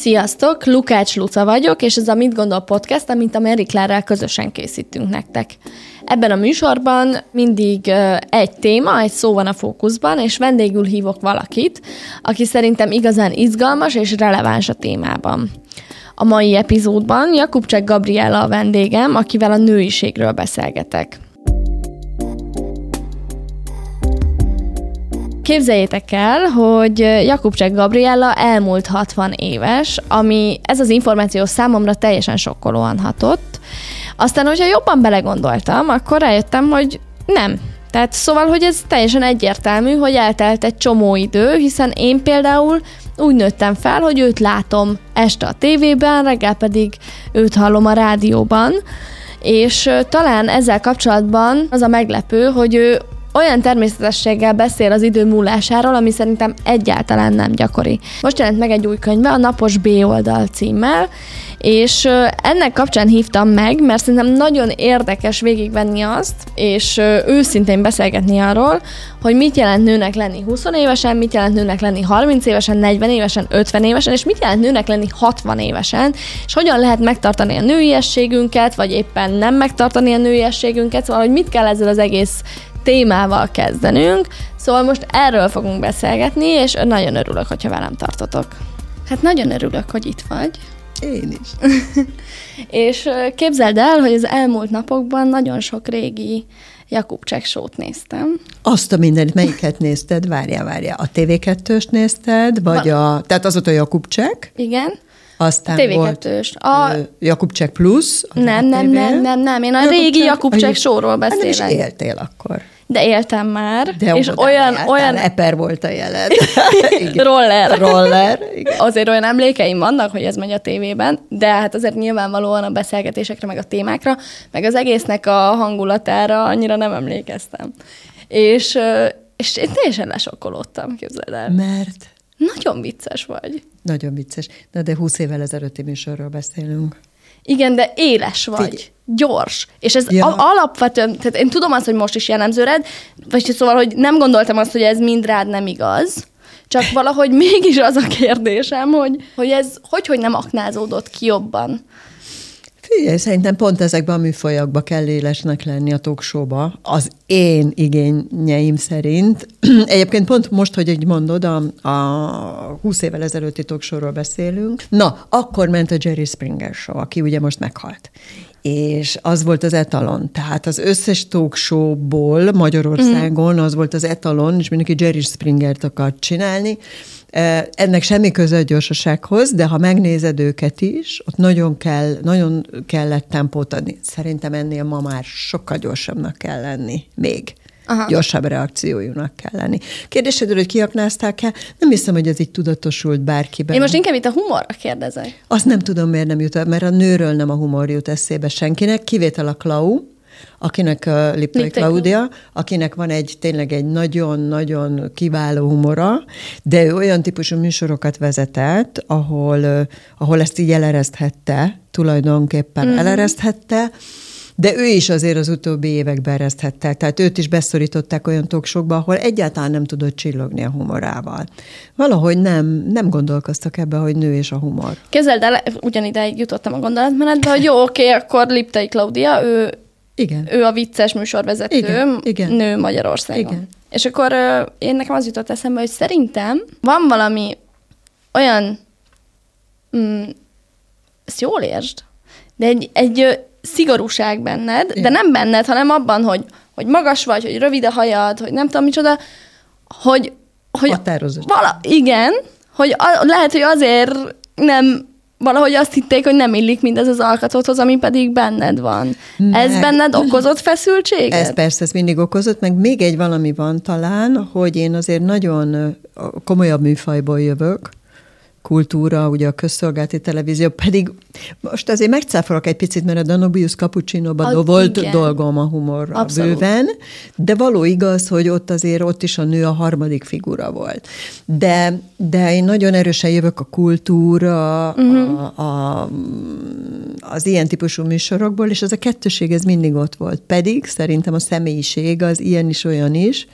Sziasztok, Lukács Luca vagyok, és ez a Mit Gondol Podcast, amit a Mary Klárral közösen készítünk nektek. Ebben a műsorban mindig egy téma, egy szó van a fókuszban, és vendégül hívok valakit, aki szerintem igazán izgalmas és releváns a témában. A mai epizódban Jakubcsek Gabriella a vendégem, akivel a nőiségről beszélgetek. Képzeljétek el, hogy Jakubcsek Gabriella elmúlt 60 éves, ami ez az információ számomra teljesen sokkolóan hatott. Aztán, hogyha jobban belegondoltam, akkor rájöttem, hogy nem. Tehát szóval, hogy ez teljesen egyértelmű, hogy eltelt egy csomó idő, hiszen én például úgy nőttem fel, hogy őt látom este a tévében, reggel pedig őt hallom a rádióban, és talán ezzel kapcsolatban az a meglepő, hogy ő olyan természetességgel beszél az idő múlásáról, ami szerintem egyáltalán nem gyakori. Most jelent meg egy új könyve, a Napos B oldal címmel, és ennek kapcsán hívtam meg, mert szerintem nagyon érdekes végigvenni azt, és őszintén beszélgetni arról, hogy mit jelent nőnek lenni 20 évesen, mit jelent nőnek lenni 30 évesen, 40 évesen, 50 évesen, és mit jelent nőnek lenni 60 évesen, és hogyan lehet megtartani a nőiességünket, vagy éppen nem megtartani a nőiességünket, szóval hogy mit kell ezzel az egész témával kezdenünk, szóval most erről fogunk beszélgetni, és nagyon örülök, hogyha velem tartotok. Hát nagyon örülök, hogy itt vagy. Én is. és képzeld el, hogy az elmúlt napokban nagyon sok régi Jakub sót néztem. Azt a mindenit, melyiket nézted? Várjál, várjál. A TV2-öst nézted, vagy Va- a... Tehát az ott a Jakub Csek? Igen. Aztán TV2-ös. volt a... Jakub Csek Plus. Nem, nem, nem, nem, nem. Én a Jakub régi Jakub Csek sóról beszélek. Nem is éltél akkor de éltem már. De és olyan, olyan... Eper volt a jeled. Roller. Roller. Igen. Azért olyan emlékeim vannak, hogy ez megy a tévében, de hát azért nyilvánvalóan a beszélgetésekre, meg a témákra, meg az egésznek a hangulatára annyira nem emlékeztem. És, és én teljesen lesokkolódtam, képzeld el. Mert? Nagyon vicces vagy. Nagyon vicces. Na, de 20 évvel ezelőtti műsorról beszélünk. Igen, de éles vagy. Figy- gyors. És ez ja. alapvetően, tehát én tudom azt, hogy most is jellemző rád, vagy szóval, hogy nem gondoltam azt, hogy ez mind rád nem igaz, csak valahogy mégis az a kérdésem, hogy, hogy ez hogy, hogy nem aknázódott ki jobban. Figyelj, szerintem pont ezekben a műfajokban kell élesnek lenni a toksóba, az én igényeim szerint. Egyébként pont most, hogy egy mondod, a, a 20 évvel ezelőtti toksóról beszélünk, na, akkor ment a Jerry Springer show, aki ugye most meghalt és az volt az etalon. Tehát az összes talk show-ból Magyarországon az volt az etalon, és mindenki Jerry Springert akart csinálni. Ennek semmi köze a gyorsasághoz, de ha megnézed őket is, ott nagyon, kell, nagyon kellett tempót adni. Szerintem ennél ma már sokkal gyorsabbnak kell lenni még. Aha. gyorsabb reakciójúnak kell lenni. Kérdésedről, hogy kiaknázták-e, nem hiszem, hogy ez így tudatosult bárkiben. Én most inkább itt a humorra kérdezek. Azt nem tudom, miért nem jut, mert a nőről nem a humor jut eszébe senkinek, kivétel a Klau, akinek uh, Liptai Claudia, akinek van egy tényleg egy nagyon-nagyon kiváló humora, de ő olyan típusú műsorokat vezetett, ahol, uh, ahol ezt így elereszthette, tulajdonképpen mm-hmm. elereszthette, de ő is azért az utóbbi években ereszthette, tehát őt is beszorították olyan toksokba, ahol egyáltalán nem tudott csillogni a humorával. Valahogy nem, nem gondolkoztak ebbe, hogy nő és a humor. Kezeld el, ugyanidáig jutottam a gondolatmenetbe, hogy jó, oké, akkor Liptai Klaudia, ő, igen. ő a vicces műsorvezető, igen, igen. nő Magyarországon. Igen. És akkor én nekem az jutott eszembe, hogy szerintem van valami olyan, mm, ezt jól értsd, de egy, egy szigorúság benned, Igen. de nem benned, hanem abban, hogy, hogy magas vagy, hogy rövid a hajad, hogy nem tudom micsoda, hogy... hogy Vala, igen, hogy a, lehet, hogy azért nem valahogy azt hitték, hogy nem illik mindez az alkatothoz, ami pedig benned van. Meg, ez benned okozott feszültséget? Ez persze, ez mindig okozott, meg még egy valami van talán, hogy én azért nagyon komolyabb műfajból jövök, kultúra, ugye a közszolgálati televízió, pedig most azért megcáfolok egy picit, mert a Danubius Cappuccino-ban a, volt igen. dolgom a humorra Abszolút. bőven, de való igaz, hogy ott azért ott is a nő a harmadik figura volt. De, de én nagyon erősen jövök a kultúra, uh-huh. a, a, az ilyen típusú műsorokból, és ez a kettőség ez mindig ott volt. Pedig szerintem a személyiség az ilyen is, olyan is,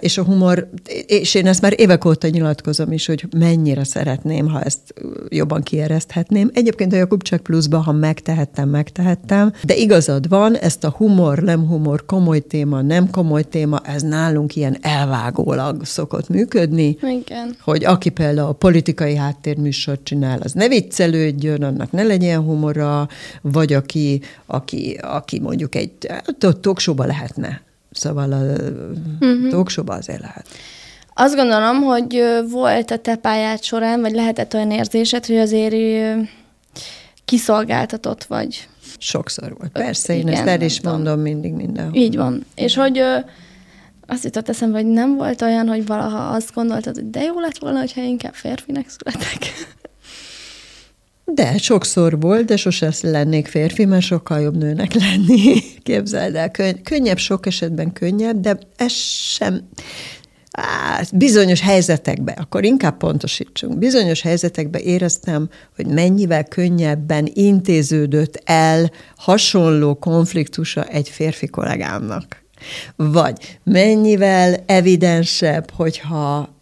És a humor, és én ezt már évek óta nyilatkozom is, hogy mennyire szeretném, ha ezt jobban kiereszthetném. Egyébként a Jakubcsák Pluszban, ha megtehettem, megtehettem, de igazad van, ezt a humor, nem humor, komoly téma, nem komoly téma, ez nálunk ilyen elvágólag szokott működni. Igen. Hogy aki például a politikai háttérműsort csinál, az ne viccelődjön, annak ne legyen humora, vagy aki, aki, aki mondjuk egy talkshow lehetne. Szóval a uh-huh. azért lehet. Azt gondolom, hogy volt a te pályád során, vagy lehetett olyan érzésed, hogy azért kiszolgáltatott vagy. Sokszor volt. Persze, én Igen, ezt el is mondom mindig mindenhol. Így van. És hogy azt jutott eszembe, hogy nem volt olyan, hogy valaha azt gondoltad, hogy de jó lett volna, hogyha inkább férfinek születek. De, sokszor volt, de sose lennék férfi, mert sokkal jobb nőnek lenni. Képzeld el, Könny- könnyebb, sok esetben könnyebb, de ez sem... Á, bizonyos helyzetekben, akkor inkább pontosítsunk, bizonyos helyzetekben éreztem, hogy mennyivel könnyebben intéződött el hasonló konfliktusa egy férfi kollégámnak. Vagy mennyivel evidensebb, hogyha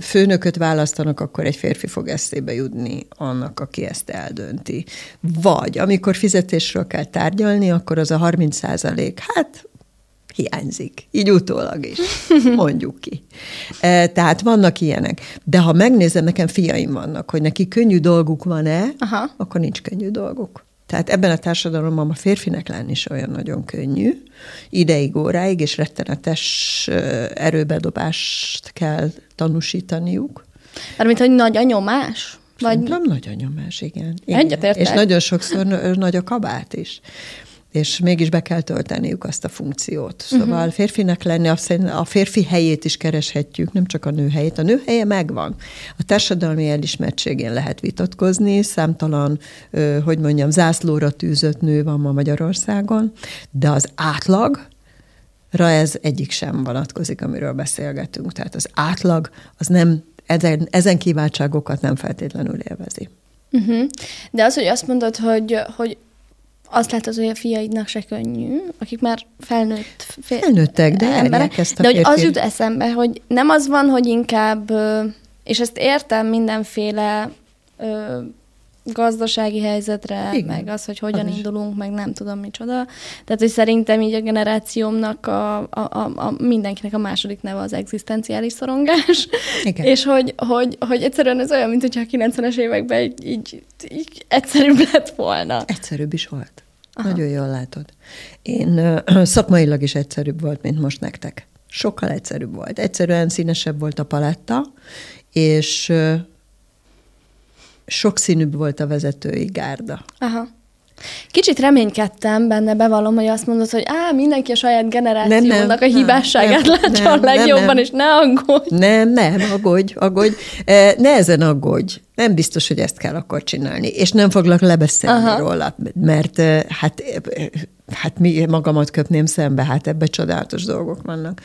főnököt választanak, akkor egy férfi fog eszébe jutni annak, aki ezt eldönti. Vagy amikor fizetésről kell tárgyalni, akkor az a 30 százalék, hát hiányzik. Így utólag is, mondjuk ki. Tehát vannak ilyenek. De ha megnézem, nekem fiaim vannak, hogy neki könnyű dolguk van-e, Aha. akkor nincs könnyű dolguk. Tehát ebben a társadalomban a férfinek lenni is olyan nagyon könnyű, ideig, óráig, és rettenetes erőbedobást kell tanúsítaniuk. Mármint, hogy nagy a nyomás? Vagy... Nem nagy a nyomás, igen. igen. Egyetértek. És nagyon sokszor nagy a kabát is és mégis be kell tölteniük azt a funkciót. Szóval uh-huh. férfinek lenni, a férfi helyét is kereshetjük, nem csak a nő helyét. A nő helye megvan. A társadalmi elismertségén lehet vitatkozni, számtalan, hogy mondjam, zászlóra tűzött nő van ma Magyarországon, de az átlag, Ra ez egyik sem vonatkozik, amiről beszélgetünk. Tehát az átlag az nem, ezen, ezen kiváltságokat nem feltétlenül élvezi. Uh-huh. De az, hogy azt mondod, hogy, hogy azt látod, hogy a fiaidnak se könnyű, akik már felnőtt fél, Felnőttek, de emberek. Ezt a de hogy az jut eszembe, hogy nem az van, hogy inkább, és ezt értem mindenféle gazdasági helyzetre, Igen. meg az, hogy hogyan az indulunk, meg nem tudom micsoda. Tehát, hogy szerintem így a generációmnak a, a, a, a mindenkinek a második neve az egzisztenciális szorongás. Igen. És hogy, hogy, hogy egyszerűen ez olyan, mint hogyha a 90-es években így, így, így egyszerűbb lett volna. Egyszerűbb is volt. Aha. Nagyon jól látod. Én uh, szakmailag is egyszerűbb volt, mint most nektek. Sokkal egyszerűbb volt. Egyszerűen színesebb volt a paletta, és sokszínűbb volt a vezetői gárda. Aha. Kicsit reménykedtem benne, bevallom, hogy azt mondod, hogy á, mindenki a saját generációnak nem, nem, a hibásságát látja a legjobban, nem, és ne aggódj. Nem, nem, aggódj, aggódj. E, ne ezen aggódj. Nem biztos, hogy ezt kell akkor csinálni. És nem foglak lebeszélni Aha. róla, mert hát hát mi magamat köpném szembe, hát ebbe csodálatos dolgok vannak.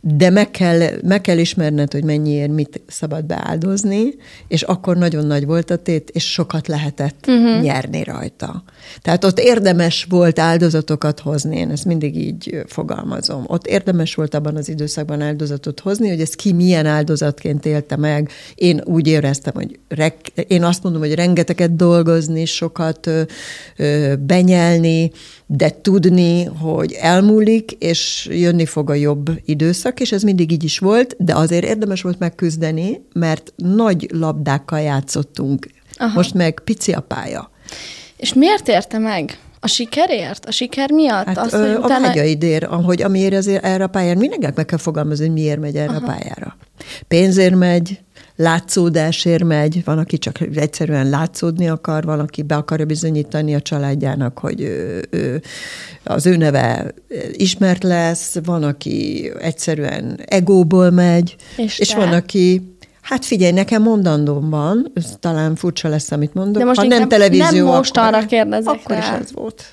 De meg kell, meg kell ismerned, hogy mennyiért mit szabad beáldozni, és akkor nagyon nagy volt a tét, és sokat lehetett uh-huh. nyerni rajta. Tehát ott érdemes volt áldozatokat hozni, én ezt mindig így fogalmazom. Ott érdemes volt abban az időszakban áldozatot hozni, hogy ezt ki milyen áldozatként élte meg. Én úgy éreztem, hogy én azt mondom, hogy rengeteget dolgozni, sokat ö, ö, benyelni, de tudni, hogy elmúlik, és jönni fog a jobb időszak, és ez mindig így is volt, de azért érdemes volt megküzdeni, mert nagy labdákkal játszottunk. Aha. Most meg pici a pálya. És miért érte meg? A sikerért? A siker miatt? Hát, Azt, hogy a utána... vágyaidér, hogy amiért ezért erre a pályára, mindenkinek meg kell fogalmazni, hogy miért megy erre Aha. a pályára. Pénzért megy, látszódásért megy, van, aki csak egyszerűen látszódni akar, van, aki be akarja bizonyítani a családjának, hogy ő, ő, az ő neve ismert lesz, van, aki egyszerűen egóból megy, és, és van, aki Hát figyelj, nekem mondandóm van, ez talán furcsa lesz, amit mondok. De most ha nem televízió, nem most akkor, arra kérdezek Akkor rá. is ez volt.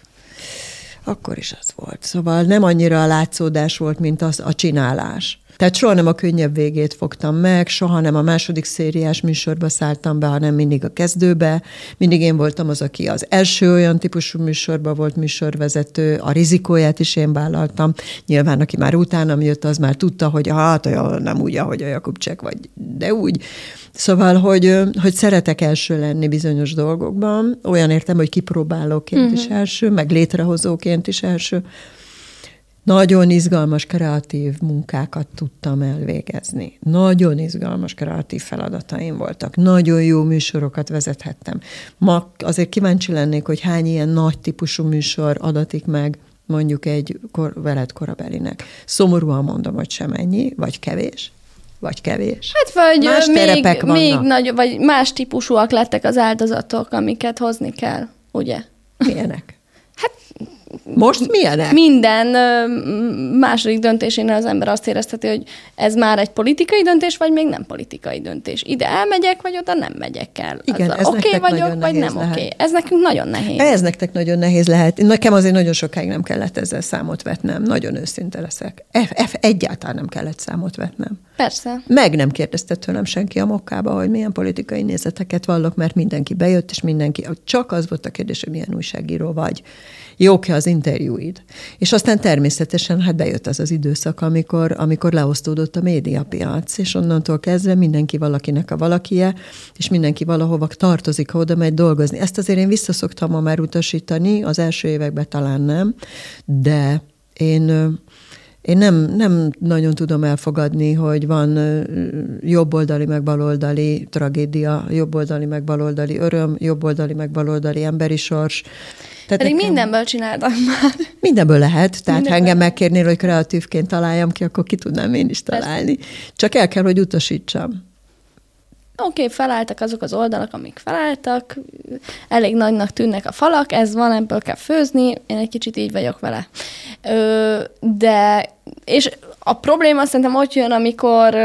Akkor is az volt. Szóval nem annyira a látszódás volt, mint az a csinálás. Tehát soha nem a könnyebb végét fogtam meg, soha nem a második szériás műsorba szálltam be, hanem mindig a kezdőbe. Mindig én voltam az, aki az első olyan típusú műsorba volt műsorvezető, a rizikóját is én vállaltam. Nyilván, aki már utána jött, az már tudta, hogy hát olyan nem úgy, ahogy a Jakubcsek, vagy de úgy. Szóval, hogy, hogy szeretek első lenni bizonyos dolgokban, olyan értem, hogy kipróbálóként uh-huh. is mhm. első, meg létrehozóként is első. Nagyon izgalmas, kreatív munkákat tudtam elvégezni. Nagyon izgalmas, kreatív feladataim voltak. Nagyon jó műsorokat vezethettem. Ma azért kíváncsi lennék, hogy hány ilyen nagy típusú műsor adatik meg mondjuk egy kor, veled korabelinek. Szomorúan mondom, hogy sem ennyi, vagy kevés vagy kevés? Hát vagy más még, még nagy, vagy más típusúak lettek az áldozatok, amiket hozni kell, ugye? Milyenek? Hát most milyenek? Minden második döntésénél az ember azt érezheti, hogy ez már egy politikai döntés, vagy még nem politikai döntés. Ide elmegyek, vagy oda nem megyek el. Igen, ez Oké okay vagyok, vagy nem oké. Okay. Ez nekünk nagyon nehéz. Ez nektek nagyon nehéz lehet. Nekem azért nagyon sokáig nem kellett ezzel számot vetnem. Nagyon őszinte leszek. F, F egyáltalán nem kellett számot vetnem. Persze. Meg nem kérdezte tőlem senki a mokkába, hogy milyen politikai nézeteket vallok, mert mindenki bejött, és mindenki, csak az volt a kérdés, hogy milyen újságíró vagy jók-e az interjúid. És aztán természetesen hát bejött az az időszak, amikor, amikor leosztódott a médiapiac, és onnantól kezdve mindenki valakinek a valakie, és mindenki valahova tartozik, ha oda megy dolgozni. Ezt azért én visszaszoktam ma már utasítani, az első években talán nem, de én én nem, nem nagyon tudom elfogadni, hogy van jobboldali meg baloldali tragédia, jobboldali meg baloldali öröm, jobboldali meg baloldali emberi sors. Tehát Pedig nekem... mindenből csináltam már. Mindenből lehet, tehát mindenből. ha engem megkérnél, hogy kreatívként találjam ki, akkor ki tudnám én is találni. Persze. Csak el kell, hogy utasítsam. Oké, okay, felálltak azok az oldalak, amik felálltak, elég nagynak tűnnek a falak, ez van, ebből kell főzni, én egy kicsit így vagyok vele. Ö, de, és a probléma szerintem ott jön, amikor,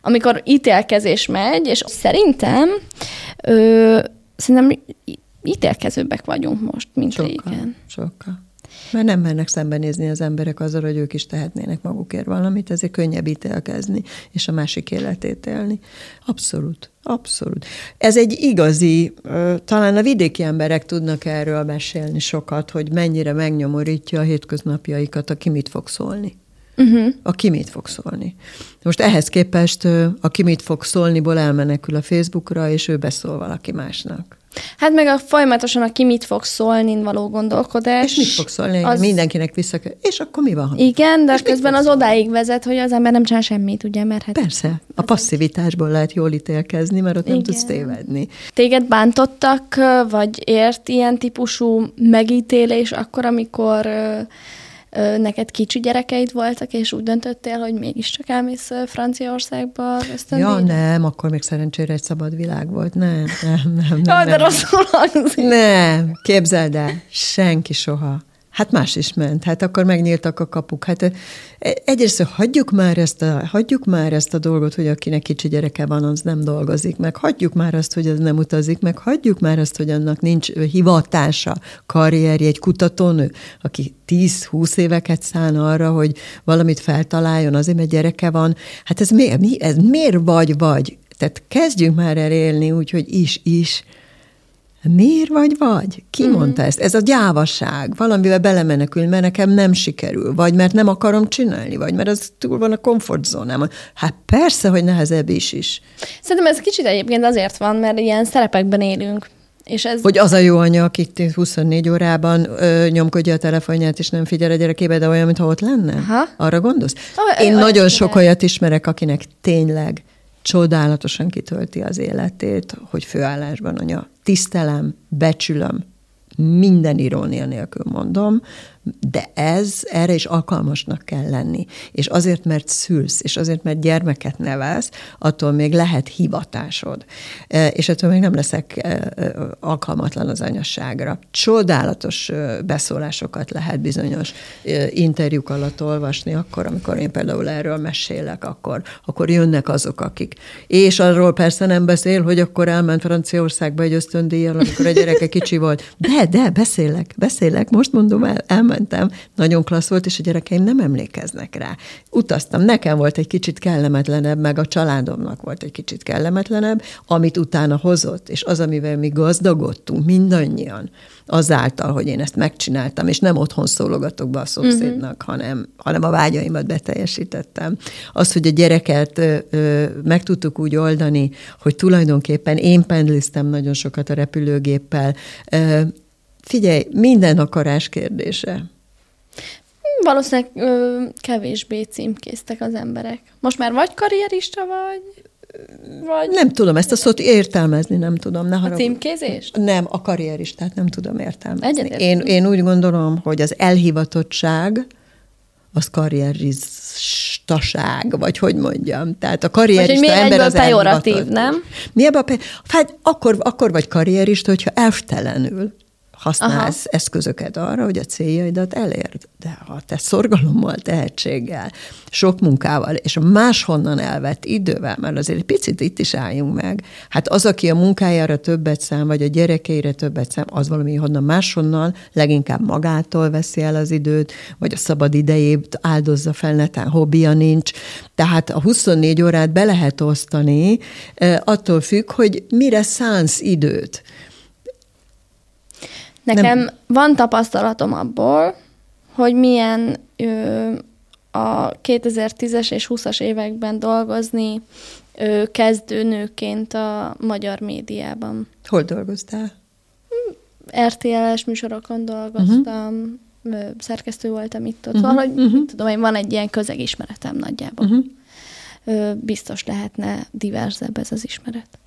amikor ítélkezés megy, és szerintem ö, szerintem ítélkezőbbek vagyunk most, mint sokkal, régen. Sokkal. Mert nem mernek szembenézni az emberek azzal, hogy ők is tehetnének magukért valamit, ezért könnyebb ítélkezni, és a másik életét élni. Abszolút, abszolút. Ez egy igazi, talán a vidéki emberek tudnak erről mesélni sokat, hogy mennyire megnyomorítja a hétköznapjaikat, aki mit fog szólni. Uh-huh. Aki mit fog szólni. Most ehhez képest, aki mit fog szólniból elmenekül a Facebookra, és ő beszól valaki másnak. Hát meg a folyamatosan a ki mit fog szólni való gondolkodás. És mit fog szólni? Az... Mindenkinek vissza kell. És akkor mi van? Igen, de és közben az odáig vezet, hogy az ember nem csinál semmit, ugye? Mert hát Persze. A passzivitásból lehet jól ítélkezni, mert ott Igen. nem tudsz tévedni. Téged bántottak, vagy ért ilyen típusú megítélés akkor, amikor neked kicsi gyerekeid voltak, és úgy döntöttél, hogy mégiscsak elmész Franciaországba ösztöndíjra? Ja, nem, akkor még szerencsére egy szabad világ volt. Nem, nem, nem. nem, nem, de rosszul hangzik. Nem, képzeld el, senki soha. Hát más is ment, hát akkor megnyíltak a kapuk. Hát e, egyrészt hagyjuk már, ezt a, hagyjuk már ezt a dolgot, hogy akinek kicsi gyereke van, az nem dolgozik, meg hagyjuk már azt, hogy az nem utazik, meg hagyjuk már azt, hogy annak nincs hivatása, karrierje, egy kutatónő, aki 10-20 éveket szán arra, hogy valamit feltaláljon, azért, mert gyereke van. Hát ez, mi, ez miért vagy vagy? Tehát kezdjünk már el élni úgy, hogy is-is, Miért vagy vagy? Ki mm-hmm. mondta ezt? Ez a gyávasság. Valamivel belemenekül, mert nekem nem sikerül. Vagy mert nem akarom csinálni, vagy mert az túl van a komfortzónám. Hát persze, hogy nehezebb is is. Szerintem ez kicsit egyébként azért van, mert ilyen szerepekben élünk. És ez... Hogy az a jó anya, aki 24 órában ö, nyomkodja a telefonját, és nem figyel a gyerekébe, de olyan, mintha ott lenne? Aha. Arra gondolsz? Oh, Én nagyon igen. sok olyat ismerek, akinek tényleg csodálatosan kitölti az életét, hogy főállásban anya. Tisztelem, becsülöm, minden irónia nélkül mondom, de ez, erre is alkalmasnak kell lenni. És azért, mert szülsz, és azért, mert gyermeket nevelsz, attól még lehet hivatásod. E, és attól még nem leszek e, e, alkalmatlan az anyasságra. Csodálatos beszólásokat lehet bizonyos interjúk alatt olvasni, akkor, amikor én például erről mesélek, akkor, akkor jönnek azok, akik. És arról persze nem beszél, hogy akkor elment Franciaországba egy ösztöndíjjal, amikor a gyereke kicsi volt. De, de, beszélek, beszélek, most mondom el, elment mentem, nagyon klassz volt, és a gyerekeim nem emlékeznek rá. Utaztam, nekem volt egy kicsit kellemetlenebb, meg a családomnak volt egy kicsit kellemetlenebb, amit utána hozott, és az, amivel mi gazdagodtunk mindannyian, azáltal, hogy én ezt megcsináltam, és nem otthon szólogatok be a szomszédnak, uh-huh. hanem, hanem a vágyaimat beteljesítettem. Az, hogy a gyereket ö, ö, meg tudtuk úgy oldani, hogy tulajdonképpen én pendliztem nagyon sokat a repülőgéppel. Ö, figyelj, minden akarás kérdése. Valószínűleg ö, kevésbé címkéztek az emberek. Most már vagy karrierista vagy, vagy... Nem tudom, ezt a szót értelmezni nem tudom. Ne a címkézést? Nem, a karrieristát nem tudom értelmezni. Én, én úgy gondolom, hogy az elhivatottság az karrieristaság, vagy hogy mondjam. Tehát a karrierista vagy, ember az pejoratív, nem? Mi ebben a Hát akkor, akkor vagy karrierista, hogyha elvtelenül használsz Aha. eszközöket arra, hogy a céljaidat elérd. De ha te szorgalommal, tehetséggel, sok munkával, és máshonnan elvett idővel, mert azért egy picit itt is álljunk meg, hát az, aki a munkájára többet szám, vagy a gyerekeire többet szám, az valami honnan máshonnan, leginkább magától veszi el az időt, vagy a szabad idejét áldozza fel, netán hobbija nincs. Tehát a 24 órát be lehet osztani, eh, attól függ, hogy mire szánsz időt. Nekem nem. van tapasztalatom abból, hogy milyen ö, a 2010-es és 20-as években dolgozni ö, kezdőnőként a magyar médiában. Hol dolgoztál? RTL-es műsorokon dolgoztam, uh-huh. szerkesztő voltam itt ott. Uh-huh. Valahogy, uh-huh. tudom én, van egy ilyen közegismeretem nagyjából. Uh-huh. Ö, biztos lehetne diverzebb ez az ismeret.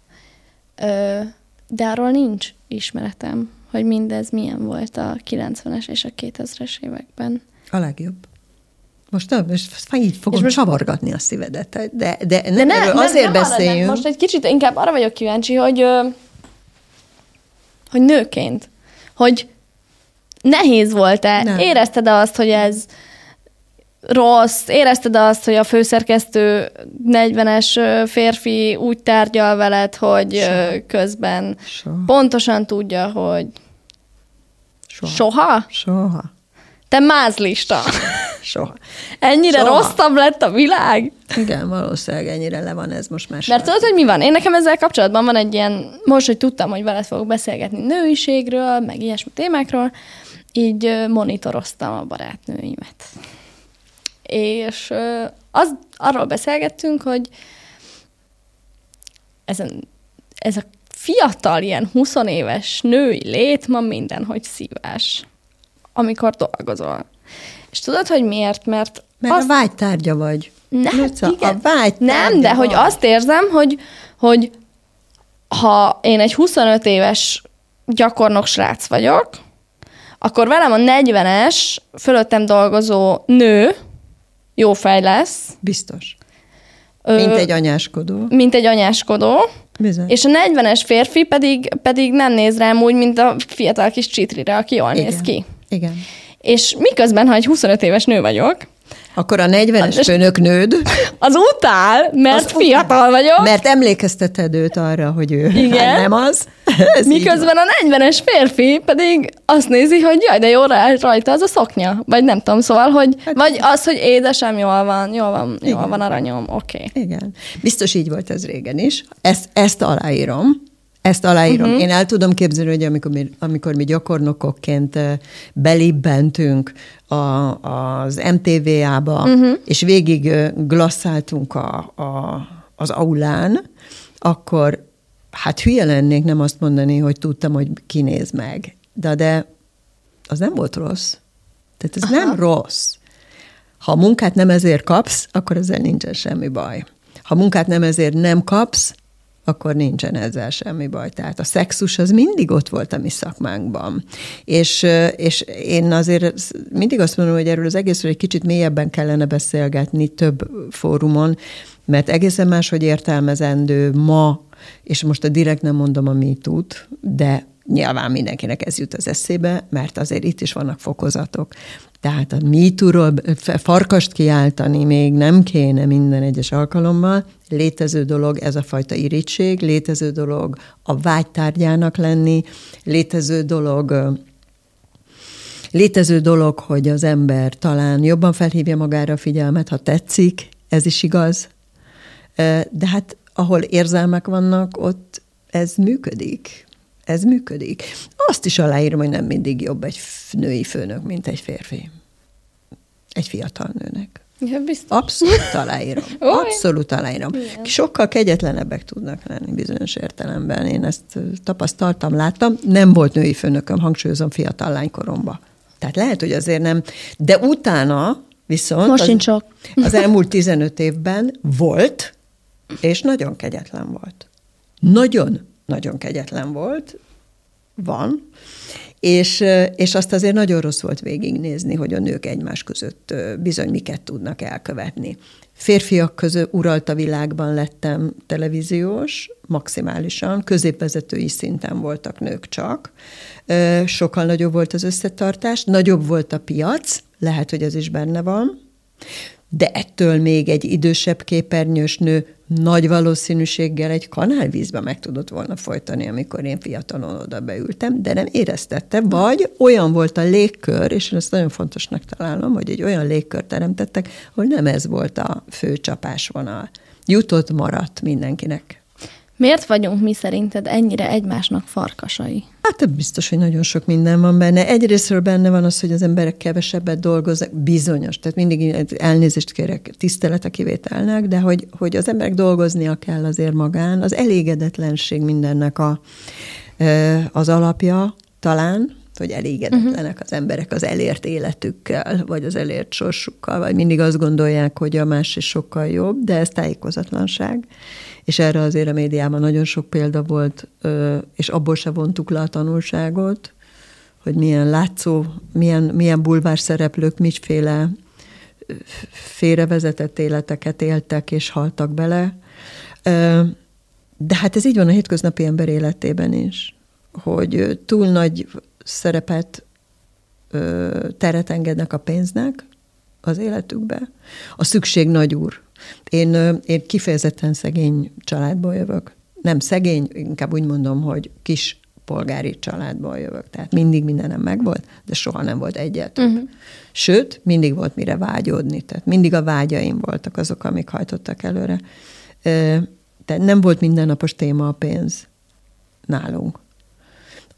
Ö, de arról nincs ismeretem, hogy mindez milyen volt a 90-es és a 2000-es években. A legjobb. Most nem, most így fogom most csavargatni a szívedet. De, de, de, de ne, nem, azért nem beszéljünk. Arra, most egy kicsit inkább arra vagyok kíváncsi, hogy, hogy nőként, hogy nehéz volt-e? Nem. Érezted-e azt, hogy ez rossz? Érezted azt, hogy a főszerkesztő 40-es férfi úgy tárgyal veled, hogy Soha. közben Soha. pontosan tudja, hogy Soha? Soha? Soha. Te mázlista. Soha. Ennyire Soha. rosszabb lett a világ? Igen, valószínűleg ennyire le van ez most már. Mert tudod, hogy mi van? Én nekem ezzel kapcsolatban van egy ilyen, most, hogy tudtam, hogy veled fogok beszélgetni nőiségről, meg ilyesmi témákról, így monitoroztam a barátnőimet és az, arról beszélgettünk, hogy ezen, ez a fiatal, ilyen 20 éves női lét ma mindenhogy szívás, amikor dolgozol. És tudod, hogy miért? Mert, Mert azt... a vágytárgya vagy. Nem, Luca, igen. A vágy Nem, de vagy. hogy azt érzem, hogy, hogy ha én egy 25 éves gyakornok srác vagyok, akkor velem a 40-es, fölöttem dolgozó nő, jó fej lesz. Biztos. Mint egy anyáskodó. Mint egy anyáskodó. Bizony. És a 40-es férfi pedig, pedig nem néz rám úgy, mint a fiatal kis csitrire, aki jól Igen. néz ki. Igen. És miközben, ha egy 25 éves nő vagyok, akkor a 40-es főnöknőd... Az utál, mert az fiatal utál, vagyok. Mert emlékezteted őt arra, hogy ő Igen. Hát nem az. Ez Miközben a 40-es férfi pedig azt nézi, hogy jaj, de jó rajta az a szoknya. Vagy nem tudom, szóval, hogy... Hát vagy az, hogy édesem, jól van, jól van, jól Igen. van aranyom, oké. Okay. Igen. Biztos így volt ez régen is. Ezt, ezt aláírom. Ezt aláírom. Uh-huh. Én el tudom képzelni, hogy amikor mi, amikor mi gyakornokokként belibbentünk a, az MTVA-ba, uh-huh. Mhm. és végig glasszáltunk a, a, az aulán, akkor hát hülye lennék nem azt mondani, hogy tudtam, hogy kinéz meg. De, de az nem volt rossz. Tehát ez Aha. nem rossz. Ha a munkát nem ezért kapsz, akkor ezzel nincsen semmi baj. Ha munkát nem ezért nem kapsz, akkor nincsen ezzel semmi baj. Tehát a szexus az mindig ott volt a mi szakmánkban. És, és én azért mindig azt mondom, hogy erről az egészről egy kicsit mélyebben kellene beszélgetni több fórumon, mert egészen máshogy értelmezendő ma, és most a direkt nem mondom a MeToo-t, de nyilván mindenkinek ez jut az eszébe, mert azért itt is vannak fokozatok. Tehát a MeToo-ról farkast kiáltani még nem kéne minden egyes alkalommal. Létező dolog ez a fajta irítség, létező dolog a vágytárgyának lenni, létező dolog létező dolog, hogy az ember talán jobban felhívja magára a figyelmet, ha tetszik, ez is igaz. De hát ahol érzelmek vannak, ott ez működik. Ez működik. Azt is aláírom, hogy nem mindig jobb egy női főnök, mint egy férfi. Egy fiatal nőnek. Ja, biztos. Abszolút aláírom. Abszolút aláírom. Igen. Sokkal kegyetlenebbek tudnak lenni bizonyos értelemben. Én ezt tapasztaltam, láttam. Nem volt női főnököm, hangsúlyozom fiatal lánykoromban. Tehát lehet, hogy azért nem. De utána viszont Most sincs sok. az elmúlt 15 évben volt, és nagyon kegyetlen volt. Nagyon, nagyon kegyetlen volt, van, és, és azt azért nagyon rossz volt végignézni, hogy a nők egymás között bizony miket tudnak elkövetni. Férfiak között uralt a világban lettem televíziós, maximálisan, középvezetői szinten voltak nők csak. Sokkal nagyobb volt az összetartás, nagyobb volt a piac, lehet, hogy ez is benne van, de ettől még egy idősebb képernyős nő nagy valószínűséggel egy kanálvízbe meg tudott volna folytani, amikor én fiatalon oda beültem, de nem éreztette, vagy olyan volt a légkör, és én ezt nagyon fontosnak találom, hogy egy olyan légkör teremtettek, hogy nem ez volt a fő csapásvonal. Jutott, maradt mindenkinek. Miért vagyunk mi szerinted ennyire egymásnak farkasai? Hát biztos, hogy nagyon sok minden van benne. Egyrésztről benne van az, hogy az emberek kevesebbet dolgoznak, bizonyos, tehát mindig elnézést kérek tisztelet kivételnek, de hogy, hogy az emberek dolgoznia kell azért magán, az elégedetlenség mindennek a, az alapja talán, hogy elégedetlenek uh-huh. az emberek az elért életükkel, vagy az elért sorsukkal, vagy mindig azt gondolják, hogy a más is sokkal jobb, de ez tájékozatlanság és erre azért a médiában nagyon sok példa volt, és abból se vontuk le a tanulságot, hogy milyen látszó, milyen, milyen bulvár szereplők miféle félrevezetett életeket éltek és haltak bele. De hát ez így van a hétköznapi ember életében is, hogy túl nagy szerepet, teret engednek a pénznek az életükbe. A szükség nagy úr én, én kifejezetten szegény családból jövök. Nem szegény, inkább úgy mondom, hogy kis polgári családból jövök. Tehát mindig mindenem megvolt, de soha nem volt egyet. Uh-huh. Sőt, mindig volt mire vágyódni. Tehát mindig a vágyaim voltak azok, amik hajtottak előre. Tehát nem volt mindennapos téma a pénz nálunk.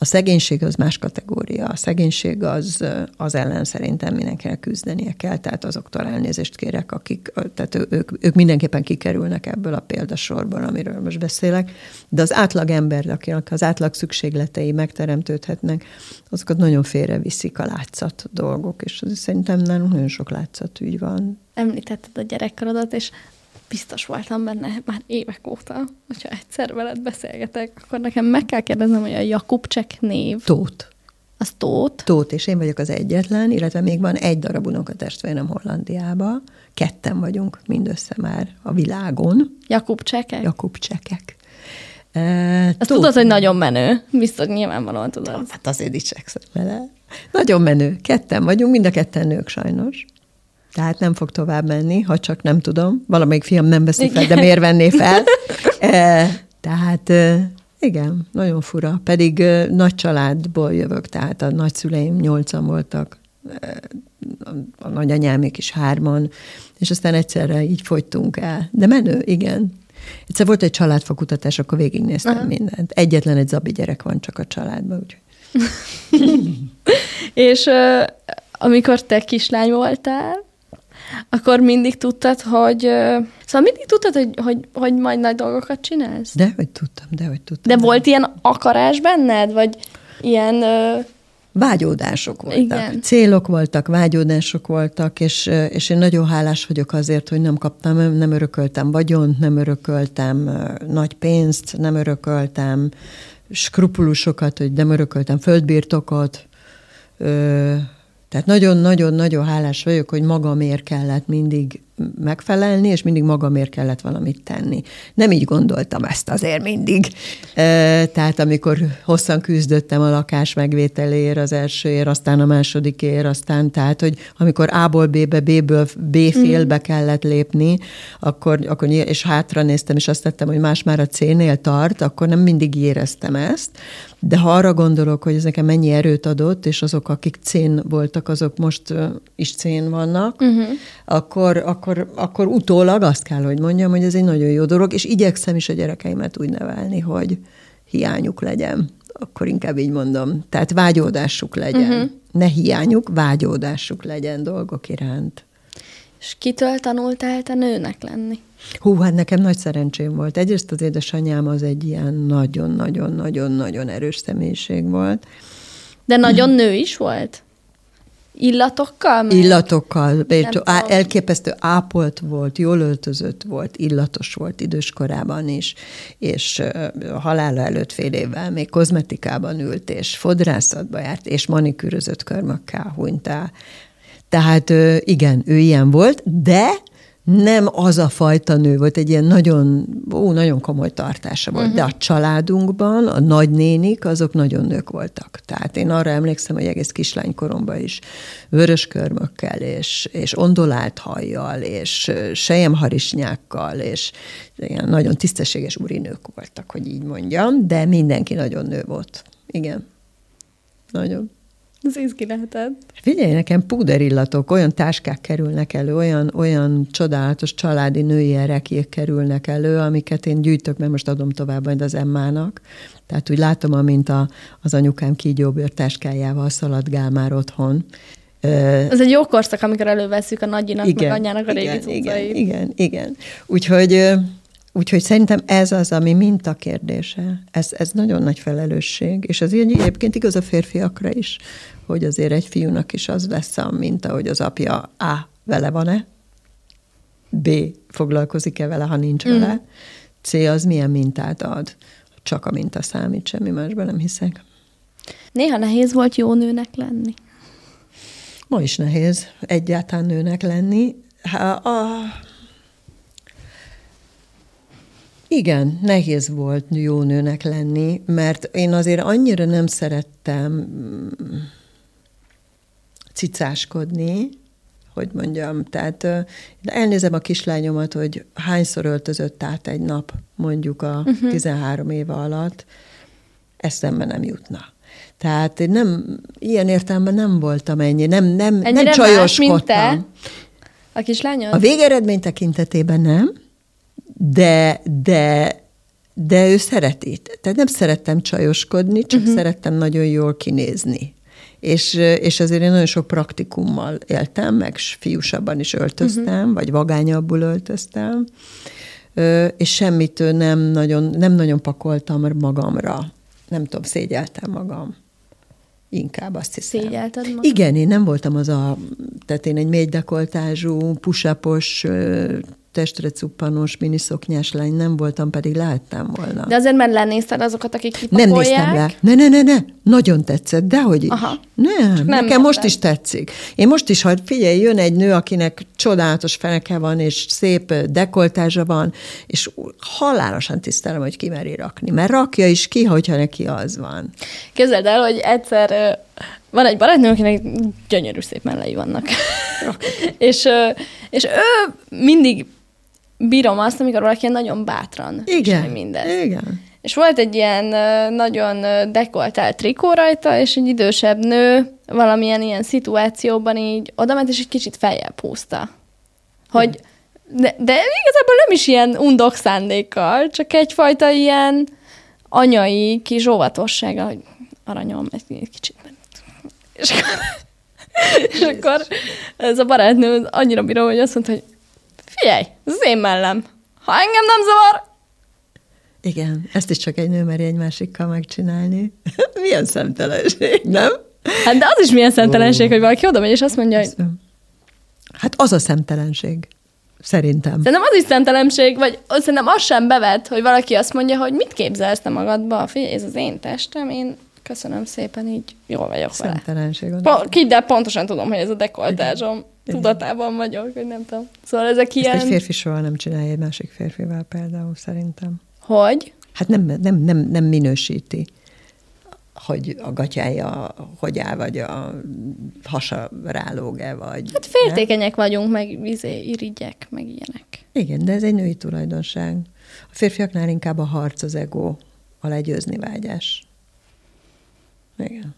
A szegénység az más kategória. A szegénység az, az ellen szerintem mindenkinek küzdenie kell, tehát azoktól elnézést kérek, akik, tehát ők, ők mindenképpen kikerülnek ebből a példasorból, amiről most beszélek, de az átlag ember, akinek az átlag szükségletei megteremtődhetnek, azokat nagyon félreviszik a látszat dolgok, és az szerintem nálunk nagyon sok látszatügy van. Említetted a gyerekkorodat, és biztos voltam benne már évek óta, hogyha egyszer veled beszélgetek, akkor nekem meg kell kérdeznem, hogy a Jakubcsek név. Tóth. Az Tóth. Tóth, és én vagyok az egyetlen, illetve még van egy darab unokatestvérem Hollandiába. Ketten vagyunk mindössze már a világon. Jakubcsekek? Jakubcsekek. E, Azt Tóth. tudod, hogy nagyon menő. Biztos nyilvánvalóan tudod. Hát azért dicsekszem vele. Nagyon menő. Ketten vagyunk, mind a ketten nők sajnos. Tehát nem fog tovább menni, ha csak nem tudom. Valamelyik fiam nem veszi fel, de miért venné fel? e, tehát e, igen, nagyon fura. Pedig e, nagy családból jövök, tehát a nagyszüleim nyolcan voltak, e, a nagyanyámék is hárman, és aztán egyszerre így fogytunk el. De menő, igen. Egyszer volt egy családfakutatás, akkor végignéztem Aha. mindent. Egyetlen egy zabi gyerek van csak a családban, úgyhogy. és amikor te kislány voltál, akkor mindig tudtad, hogy... Szóval mindig tudtad, hogy, hogy, hogy majd nagy dolgokat csinálsz? De, hogy tudtam, de, hogy tudtam. De, volt ilyen akarás benned, vagy ilyen... Vágyódások voltak. Igen. Célok voltak, vágyódások voltak, és, és én nagyon hálás vagyok azért, hogy nem kaptam, nem örököltem vagyont, nem örököltem nagy pénzt, nem örököltem skrupulusokat, hogy nem örököltem földbirtokot, tehát nagyon-nagyon-nagyon hálás vagyok, hogy magamért kellett mindig megfelelni, és mindig magamért kellett valamit tenni. Nem így gondoltam ezt azért mindig. Tehát amikor hosszan küzdöttem a lakás megvételéért, az elsőért, aztán a másodikért, aztán tehát, hogy amikor A-ból B-be, B-ből B-félbe mm. kellett lépni, akkor, akkor és hátra néztem, és azt tettem, hogy más már a C-nél tart, akkor nem mindig éreztem ezt. De ha arra gondolok, hogy ez nekem mennyi erőt adott, és azok, akik cén voltak, azok most is cén vannak, uh-huh. akkor, akkor, akkor utólag azt kell, hogy mondjam, hogy ez egy nagyon jó dolog, és igyekszem is a gyerekeimet úgy nevelni, hogy hiányuk legyen. Akkor inkább így mondom. Tehát vágyódásuk legyen. Uh-huh. Ne hiányuk, vágyódásuk legyen dolgok iránt. És kitől tanultál te nőnek lenni? Hú, hát nekem nagy szerencsém volt. Egyrészt az édesanyám az egy ilyen nagyon-nagyon-nagyon-nagyon erős személyiség volt. De nagyon nő is volt? Illatokkal? Mert... Illatokkal. Elképesztő ápolt volt, jól öltözött volt, illatos volt időskorában is, és a halála előtt fél évvel még kozmetikában ült, és fodrászatba járt, és manikűrözött körmökkel hunytál. Tehát igen, ő ilyen volt, de nem az a fajta nő volt, egy ilyen nagyon, ó, nagyon komoly tartása volt, uh-huh. de a családunkban a nagynénik, azok nagyon nők voltak. Tehát én arra emlékszem, hogy egész kislánykoromban is vörös körmökkel, és, és ondolált hajjal, és sejemharisnyákkal, és ilyen nagyon tisztességes urinők voltak, hogy így mondjam, de mindenki nagyon nő volt. Igen. Nagyon. Ez izgi lehetett. Figyelj, nekem púderillatok, olyan táskák kerülnek elő, olyan, olyan csodálatos családi női erekék kerülnek elő, amiket én gyűjtök, mert most adom tovább majd az Emmának. Tehát úgy látom, amint a, az anyukám kígyóbőr táskájával szaladgál már otthon. Ez egy jó korszak, amikor előveszünk a nagyinak, igen, meg anyjának a régi igen, igen, igen, igen. Úgyhogy Úgyhogy szerintem ez az, ami minta kérdése. Ez, ez nagyon nagy felelősség, és az egyébként igaz a férfiakra is, hogy azért egy fiúnak is az lesz a minta, hogy az apja A. vele van-e, B. foglalkozik-e vele, ha nincs mm. vele, C. az milyen mintát ad. Csak a minta számít, semmi másban nem hiszek. Néha nehéz volt jó nőnek lenni. Ma is nehéz egyáltalán nőnek lenni. Ha, a, igen, nehéz volt jó nőnek lenni, mert én azért annyira nem szerettem mm, cicáskodni, hogy mondjam. Tehát elnézem a kislányomat, hogy hányszor öltözött át egy nap, mondjuk a uh-huh. Mhm. 13 éve alatt, eszembe nem jutna. Tehát én nem, ilyen értelemben nem voltam ennyi, nem, nem, Ennyire nem csajoskodtam. Más, mint te? A kislányod? A végeredmény tekintetében nem, de, de, de ő szereti. Tehát nem szerettem csajoskodni, csak uh-huh. szerettem nagyon jól kinézni. És, és azért én nagyon sok praktikummal éltem, meg fiúsabban is öltöztem, uh-huh. vagy vagányabbul öltöztem, és semmit nem nagyon, nem nagyon pakoltam magamra. Nem tudom, szégyeltem magam. Inkább azt hiszem. Szégyelted magam? Igen, én nem voltam az a, tehát én egy mély dekoltázsú, pusapos testre cuppanós miniszoknyás lány nem voltam, pedig lehettem volna. De azért, mert lenézted azokat, akik kipakolják? Nem néztem le. Ne, ne, ne, ne. Nagyon tetszett, dehogy is. Aha. Nem, nem nekem most is tetszik. Én most is, ha figyelj, jön egy nő, akinek csodálatos feneke van, és szép dekoltázsa van, és halálosan tisztelem, hogy ki meri rakni. Mert rakja is ki, hogyha neki az van. Képzeld el, hogy egyszer van egy barátnő, akinek gyönyörű szép mellei vannak. és, és ő mindig bírom azt, amikor valaki nagyon bátran igen, mindez. Igen. És volt egy ilyen nagyon dekoltált trikó rajta, és egy idősebb nő valamilyen ilyen szituációban így oda ment, és egy kicsit feljebb húzta. Hogy, de, de igazából nem is ilyen undok szándékkal, csak egyfajta ilyen anyai kis óvatossága, hogy aranyom, egy kicsit. És akkor, és akkor ez a barátnő annyira bírom, hogy azt mondta, hogy figyelj, ez az én mellem. Ha engem nem zavar, igen, ezt is csak egy nő meri egy másikkal megcsinálni. milyen szemtelenség, nem? Hát de az is milyen szemtelenség, oh. hogy valaki oda megy, és azt mondja, hogy... Hát az a szemtelenség. Szerintem. Szerintem az is szemtelenség, vagy szerintem az sem bevet, hogy valaki azt mondja, hogy mit képzelsz te magadba, figyelj, ez az én testem, én Köszönöm szépen, így jól vagyok vele. Szemtelenség. Po- de pontosan tudom, hogy ez a dekoltázsom. Tudatában vagyok, hogy nem tudom. Szóval ezek Ezt ilyen... egy férfi soha nem csinálja egy másik férfival például, szerintem. Hogy? Hát nem, nem, nem, nem minősíti, hogy a gatyája hogy áll, vagy a hasa rálóg-e, vagy... Hát féltékenyek vagyunk, meg vizé, irigyek, meg ilyenek. Igen, de ez egy női tulajdonság. A férfiaknál inkább a harc, az ego, a legyőzni vágyás. Igen.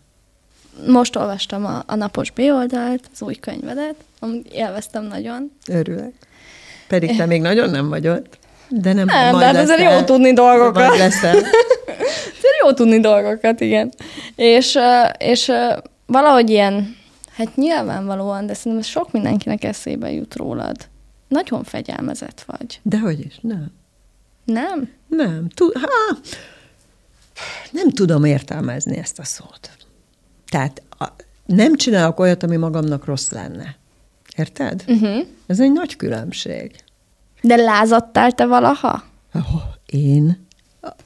Most olvastam a, a napos B oldalt, az új könyvedet, amit élveztem nagyon. Örülök. Pedig te még nagyon nem vagy ott. De nem, Nem, majd de hát jó tudni dolgokat. Majd leszel. Jó tudni dolgokat, igen. És, és valahogy ilyen, hát nyilvánvalóan, de szerintem sok mindenkinek eszébe jut rólad. Nagyon fegyelmezett vagy. De hogy is? Nem. Nem? Nem. Tud, ha, nem tudom értelmezni ezt a szót. Tehát a, nem csinálok olyat, ami magamnak rossz lenne. Érted? Uh-huh. Ez egy nagy különbség. De lázadtál te valaha? Oh, én,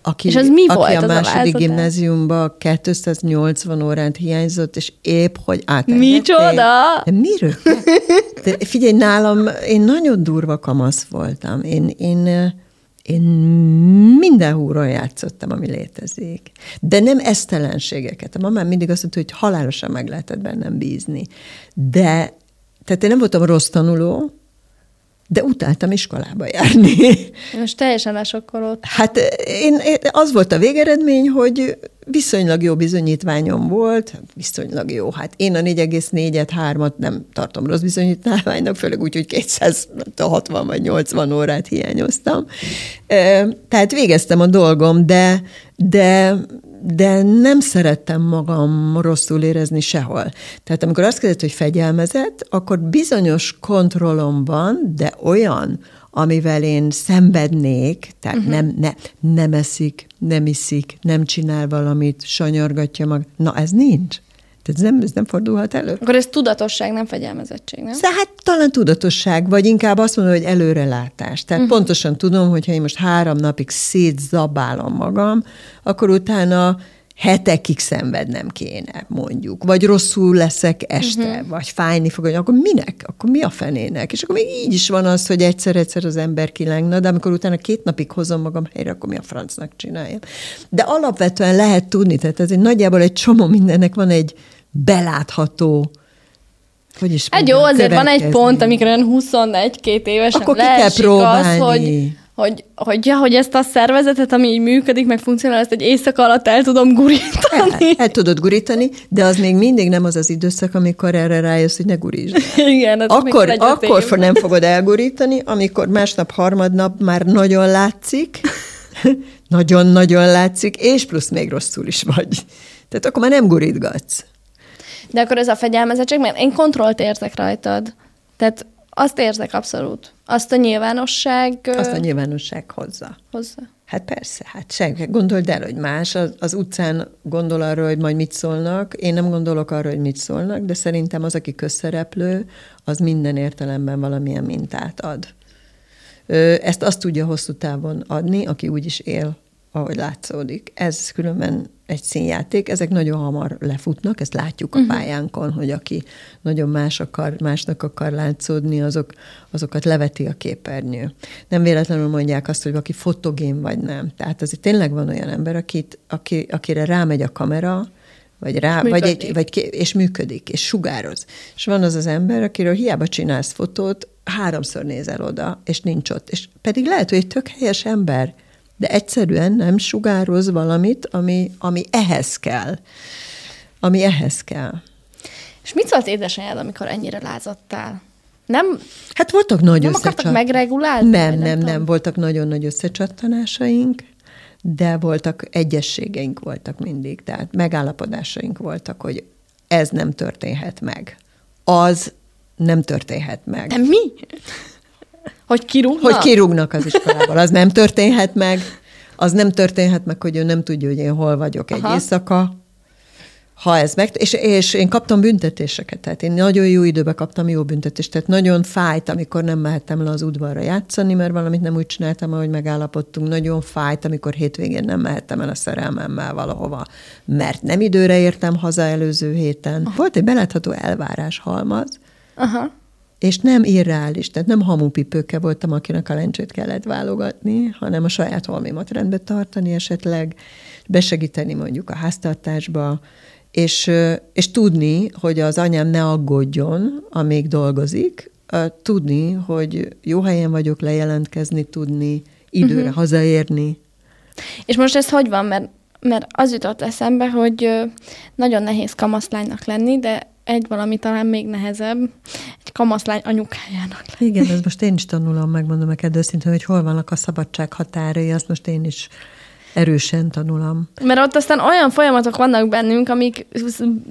aki, És az mi aki volt a a második lázadás? gimnáziumban 280 órát hiányzott, és épp, hogy átengedték. Micsoda? De miről? De figyelj, nálam én nagyon durva kamasz voltam. Én, én, én minden húron játszottam, ami létezik. De nem esztelenségeket. A mamám mindig azt mondta, hogy halálosan meg lehetett bennem bízni. De, tehát én nem voltam rossz tanuló, de utáltam iskolába járni. Most teljesen lesokkolott. Hát én, én, az volt a végeredmény, hogy viszonylag jó bizonyítványom volt, viszonylag jó. Hát én a 4,4-et, 3-at nem tartom rossz bizonyítványnak, főleg úgy, hogy 260 vagy 80 órát hiányoztam. Tehát végeztem a dolgom, de, de, de nem szerettem magam rosszul érezni sehol. Tehát amikor azt kérdezett, hogy fegyelmezett, akkor bizonyos kontrollomban, de olyan, amivel én szenvednék, tehát uh-huh. nem, ne, nem eszik, nem iszik, nem csinál valamit, sanyargatja mag. Na, ez nincs. Tehát ez nem, ez nem fordulhat elő. Akkor ez tudatosság, nem fegyelmezettség, nem? Szóval hát talán tudatosság, vagy inkább azt mondom, hogy előrelátás. Tehát uh-huh. pontosan tudom, hogy ha én most három napig szétzabálom magam, akkor utána hetekig szenvednem kéne, mondjuk. Vagy rosszul leszek este, uh-huh. vagy fájni fog, akkor minek? Akkor mi a fenének? És akkor még így is van az, hogy egyszer-egyszer az ember kilengna, de amikor utána két napig hozom magam helyre, akkor mi a francnak csináljam. De alapvetően lehet tudni, tehát ez egy nagyjából egy csomó mindennek van egy belátható hogy is Hát jó, mondjam, azért van egy pont, amikor olyan 21-2 évesen Akkor ki kell leesik az, próbálni. hogy, hogy, hogy, ja, hogy ezt a szervezetet, ami így működik, meg funkcionál, ezt egy éjszaka alatt el tudom gurítani. El, el tudod gurítani, de az még mindig nem az az időszak, amikor erre rájössz, hogy ne gurítsd. Igen, ez Akkor, akkor év. nem fogod elgurítani, amikor másnap, harmadnap már nagyon látszik, nagyon-nagyon látszik, és plusz még rosszul is vagy. Tehát akkor már nem gurítgatsz. De akkor ez a fegyelmezettség, mert én kontrollt érzek rajtad. Tehát azt érzek abszolút. Azt a nyilvánosság Azt a nyilvánosság hozza. hozzá. Hát persze, hát senki. Gondold el, hogy más az, az utcán gondol arra, hogy majd mit szólnak. Én nem gondolok arra, hogy mit szólnak, de szerintem az, aki közszereplő, az minden értelemben valamilyen mintát ad. Ezt azt tudja hosszú távon adni, aki úgy is él, ahogy látszódik. Ez különben egy színjáték, ezek nagyon hamar lefutnak, ezt látjuk a pályánkon, hogy aki nagyon más akar, másnak akar látszódni, azok, azokat leveti a képernyő. Nem véletlenül mondják azt, hogy valaki fotogén vagy nem. Tehát azért tényleg van olyan ember, akit, aki, akire rámegy a kamera, vagy rá, vagy egy, vagy ké- és működik, és sugároz. És van az az ember, akiről hiába csinálsz fotót, háromszor nézel oda, és nincs ott. És pedig lehet, hogy egy tök helyes ember, de egyszerűen nem sugároz valamit, ami, ami ehhez kell. Ami ehhez kell. És mit szólt édesanyád, amikor ennyire lázadtál? Nem, Hát voltak nagy nem akartak összecsat- megregulálni? Nem, nem, tudom? nem. Voltak nagyon nagy összecsattanásaink, de voltak egyességeink voltak mindig. Tehát megállapodásaink voltak, hogy ez nem történhet meg. Az nem történhet meg. De mi? Hogy kirúgnak? Hogy kirúgnak az iskolából, az nem történhet meg. Az nem történhet meg, hogy ő nem tudja, hogy én hol vagyok egy Aha. éjszaka. ha ez meg, és, és én kaptam büntetéseket, tehát én nagyon jó időben kaptam jó büntetést, tehát nagyon fájt, amikor nem mehettem le az udvarra játszani, mert valamit nem úgy csináltam, ahogy megállapodtunk, nagyon fájt, amikor hétvégén nem mehettem el a szerelmemmel valahova, mert nem időre értem haza előző héten. Aha. Volt egy belátható elvárás halmaz, Aha. És nem irreális, tehát nem hamupipőkkel voltam, akinek a lencsét kellett válogatni, hanem a saját holmimat rendbe tartani esetleg, besegíteni mondjuk a háztartásba, és, és tudni, hogy az anyám ne aggódjon, amíg dolgozik, tudni, hogy jó helyen vagyok, lejelentkezni tudni, időre uh-huh. hazaérni. És most ez hogy van? Mert, mert az jutott eszembe, hogy nagyon nehéz kamaszlánynak lenni, de egy valami talán még nehezebb, egy kamaszlány anyukájának. Igen, ez most én is tanulom, megmondom neked őszintén, hogy hol vannak a szabadság határai, azt most én is erősen tanulom. Mert ott aztán olyan folyamatok vannak bennünk, amik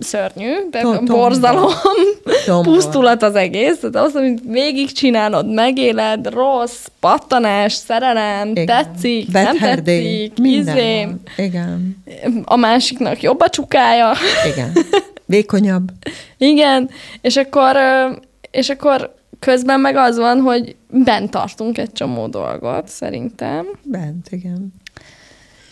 szörnyű, de Tom, borzalom, tombol. pusztulat az egész. Tehát az, amit végigcsinálod, megéled, rossz, pattanás, szerelem, Igen. tetszik, Bad nem tetszik, izé. Igen. A másiknak jobb a csukája. Igen. Vékonyabb. Igen, és akkor, és akkor közben meg az van, hogy bent tartunk egy csomó dolgot, szerintem. Bent, igen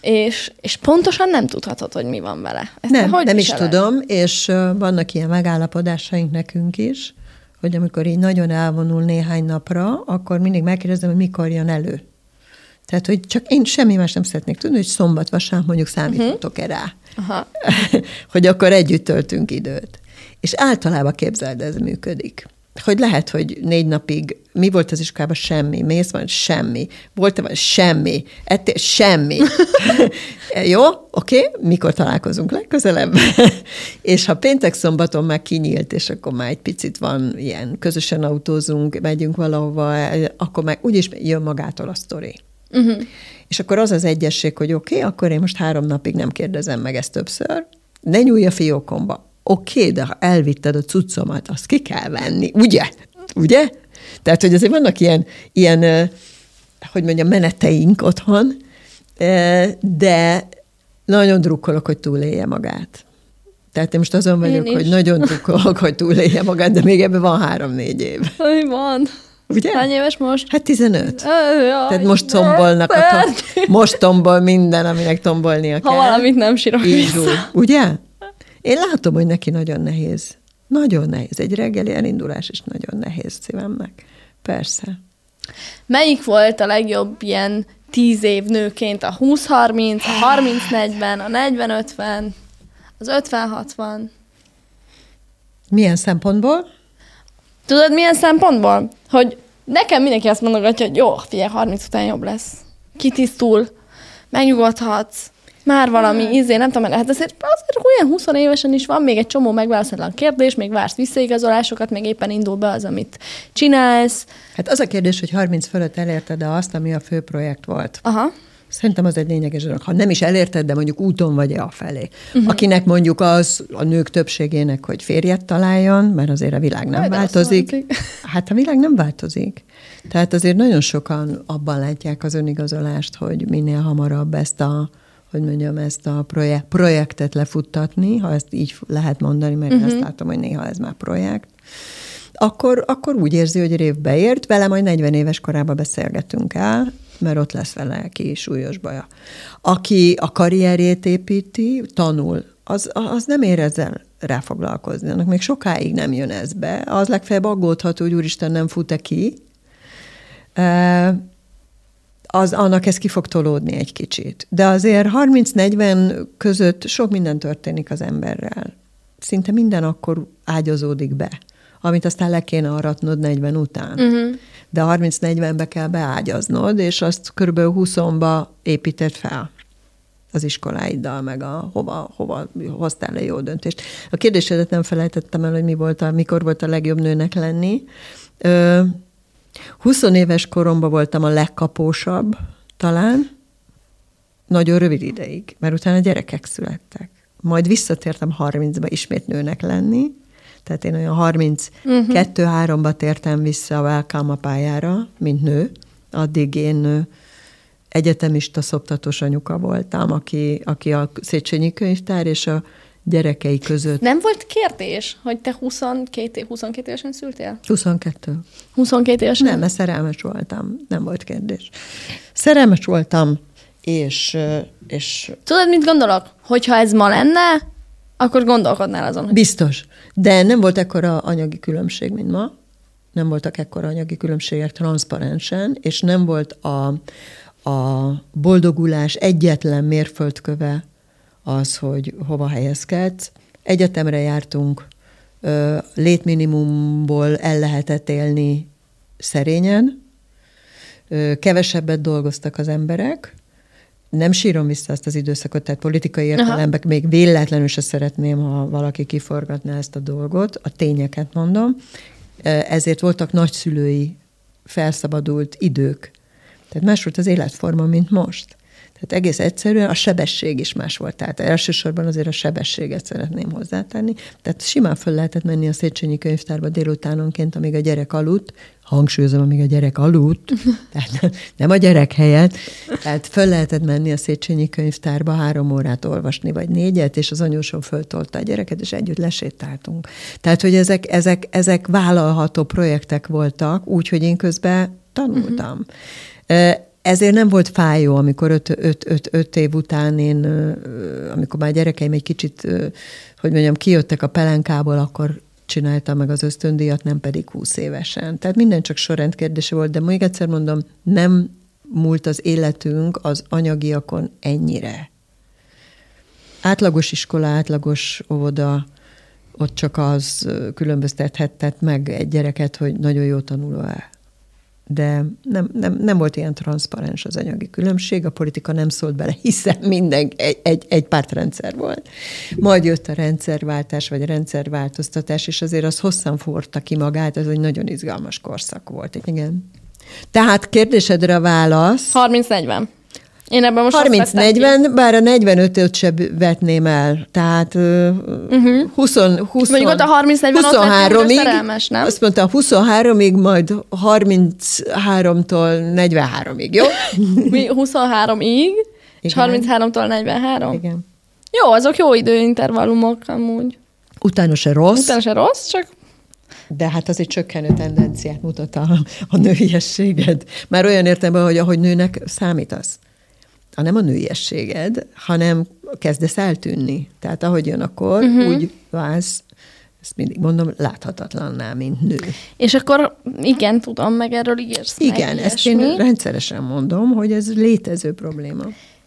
és, és pontosan nem tudhatod, hogy mi van vele. Ezt nem, hogy nem is tudom, és vannak ilyen megállapodásaink nekünk is, hogy amikor így nagyon elvonul néhány napra, akkor mindig megkérdezem, hogy mikor jön elő. Tehát, hogy csak én semmi más nem szeretnék tudni, hogy szombat, vasárnap mondjuk számíthatok-e rá. Aha. hogy akkor együtt töltünk időt. És általában képzeld, ez működik hogy lehet, hogy négy napig mi volt az iskolában? Semmi. Mész van? Semmi. Volt-e van? Semmi. Ettél? Semmi. Jó? Oké? Okay? Mikor találkozunk legközelebb? és ha péntek szombaton már kinyílt, és akkor már egy picit van ilyen, közösen autózunk, megyünk valahova, akkor meg úgyis jön magától a sztori. Uh-huh. És akkor az az egyesség, hogy oké, okay, akkor én most három napig nem kérdezem meg ezt többször, ne nyúlj a fiókomba oké, okay, de ha elvitted a cuccomat, azt ki kell venni, ugye? Ugye? Tehát, hogy azért vannak ilyen, ilyen hogy mondjam, meneteink otthon, de nagyon drukkolok, hogy túlélje magát. Tehát én most azon vagyok, hogy nagyon drukkolok, hogy túlélje magát, de még ebben van három-négy év. Hogy van. Ugye? Hány éves most? Hát 15. Jaj, Tehát most tombolnak a tom- most tombol minden, aminek tombolnia kell. Ha valamit nem sírok vissza. Ugye? Én látom, hogy neki nagyon nehéz. Nagyon nehéz. Egy reggeli elindulás is nagyon nehéz szívemnek. Persze. Melyik volt a legjobb ilyen tíz év nőként? A 20-30, a 30-40, a 40-50, az 50-60? Milyen szempontból? Tudod, milyen szempontból? Hogy nekem mindenki azt mondogatja, hogy jó, figyelj, 30 után jobb lesz. Kitisztul, megnyugodhatsz, már valami izé, nem tudom, hát azért, azért olyan 20 évesen is van még egy csomó megválaszolatlan kérdés, még vársz visszaigazolásokat, még éppen indul be az, amit csinálsz. Hát az a kérdés, hogy 30 fölött elérted de azt, ami a fő projekt volt. Aha. Szerintem az egy lényeges dolog. Ha nem is elérted, de mondjuk úton vagy-e a felé. Uh-huh. Akinek mondjuk az a nők többségének, hogy férjet találjon, mert azért a világ nem Majd változik. Hát a világ nem változik. Tehát azért nagyon sokan abban látják az önigazolást, hogy minél hamarabb ezt a hogy mondjam, ezt a projekt, projektet lefuttatni, ha ezt így lehet mondani, mert uh-huh. azt látom, hogy néha ez már projekt, akkor, akkor úgy érzi, hogy rév beért, vele majd 40 éves korában beszélgetünk el, mert ott lesz vele ki súlyos baja. Aki a karrierjét építi, tanul, az, az nem ér ezzel ráfoglalkozni. Annak még sokáig nem jön ez be. Az legfeljebb aggódhat, hogy úristen nem fut-e ki az annak ez ki fog tolódni egy kicsit. De azért 30-40 között sok minden történik az emberrel. Szinte minden akkor ágyazódik be, amit aztán le kéne aratnod 40 után. Uh-huh. De 30-40-be kell beágyaznod, és azt kb. 20-ba építed fel az iskoláiddal, meg a hova, hova hoztál le jó döntést. A kérdésedet nem felejtettem el, hogy mi volt a, mikor volt a legjobb nőnek lenni. Ö, 20 éves koromban voltam a legkapósabb, talán, nagyon rövid ideig, mert utána gyerekek születtek. Majd visszatértem 30-ba ismét nőnek lenni, tehát én olyan 32-3-ba uh-huh. tértem vissza a Welcome pályára, mint nő. Addig én egyetemista szoptatós anyuka voltam, aki, aki a Széchenyi könyvtár és a gyerekei között. Nem volt kérdés, hogy te 22, év- 22 évesen szültél? 22. 22 évesen? Nem, mert szerelmes voltam. Nem volt kérdés. Szerelmes voltam, és, és Tudod, mit gondolok? Hogyha ez ma lenne, akkor gondolkodnál azon, hogy biztos. De nem volt ekkora anyagi különbség, mint ma. Nem voltak ekkora anyagi különbségek transzparensen, és nem volt a, a boldogulás egyetlen mérföldköve az, hogy hova helyezkedsz. Egyetemre jártunk, létminimumból el lehetett élni szerényen, kevesebbet dolgoztak az emberek, nem sírom vissza azt az időszakot, tehát politikai értelemben még véletlenül se szeretném, ha valaki kiforgatná ezt a dolgot, a tényeket mondom. Ezért voltak nagyszülői felszabadult idők. Tehát más volt az életforma, mint most. Tehát egész egyszerűen a sebesség is más volt. Tehát elsősorban azért a sebességet szeretném hozzátenni. Tehát simán föl lehetett menni a Széchenyi könyvtárba délutánonként, amíg a gyerek aludt, hangsúlyozom, amíg a gyerek aludt, tehát nem a gyerek helyett, tehát föl lehetett menni a Széchenyi könyvtárba három órát olvasni, vagy négyet, és az anyósom föltolta a gyereket, és együtt lesétáltunk. Tehát, hogy ezek, ezek, ezek vállalható projektek voltak, úgyhogy én közben tanultam. Uh-huh. Ezért nem volt fájó, amikor öt, öt, öt, öt év után én, amikor már gyerekeim egy kicsit, hogy mondjam, kijöttek a pelenkából, akkor csináltam meg az ösztöndíjat, nem pedig 20 évesen. Tehát minden csak sorrend kérdése volt, de még egyszer mondom, nem múlt az életünk az anyagiakon ennyire. Átlagos iskola, átlagos óvoda, ott csak az különböztethetett meg egy gyereket, hogy nagyon jó tanuló-e. De nem, nem, nem volt ilyen transzparens az anyagi különbség, a politika nem szólt bele, hiszen minden egy, egy, egy pártrendszer volt. Majd jött a rendszerváltás, vagy a rendszerváltoztatás, és azért az hosszan forta ki magát, ez egy nagyon izgalmas korszak volt. Igen. Tehát kérdésedre a válasz. 30-40. Én ebben most azt vettem ki. 30-40, bár a 45-öt se vetném el. Tehát uh-huh. 20, 20, Mondjuk ott a 30-40 ott lettél, hogy 23-ig, szerelmes, nem? azt mondta 23-ig, majd 33-tól 43-ig, jó? Mi 23-ig, és Igen. 33-tól 43. Igen. Jó, azok jó időintervallumok amúgy. Utána se rossz, Utána se rossz, csak de hát az egy csökkenő tendenciát mutat a, a nőiességed. Már olyan értelemben, hogy ahogy nőnek számítasz. Ha nem a nőiességed, hanem kezdesz eltűnni. Tehát ahogy jön a kor, uh-huh. úgy válsz, ezt mindig mondom, láthatatlanná, mint nő. És akkor igen, tudom, meg erről írsz Igen, meg ezt én rendszeresen mondom, hogy ez létező probléma.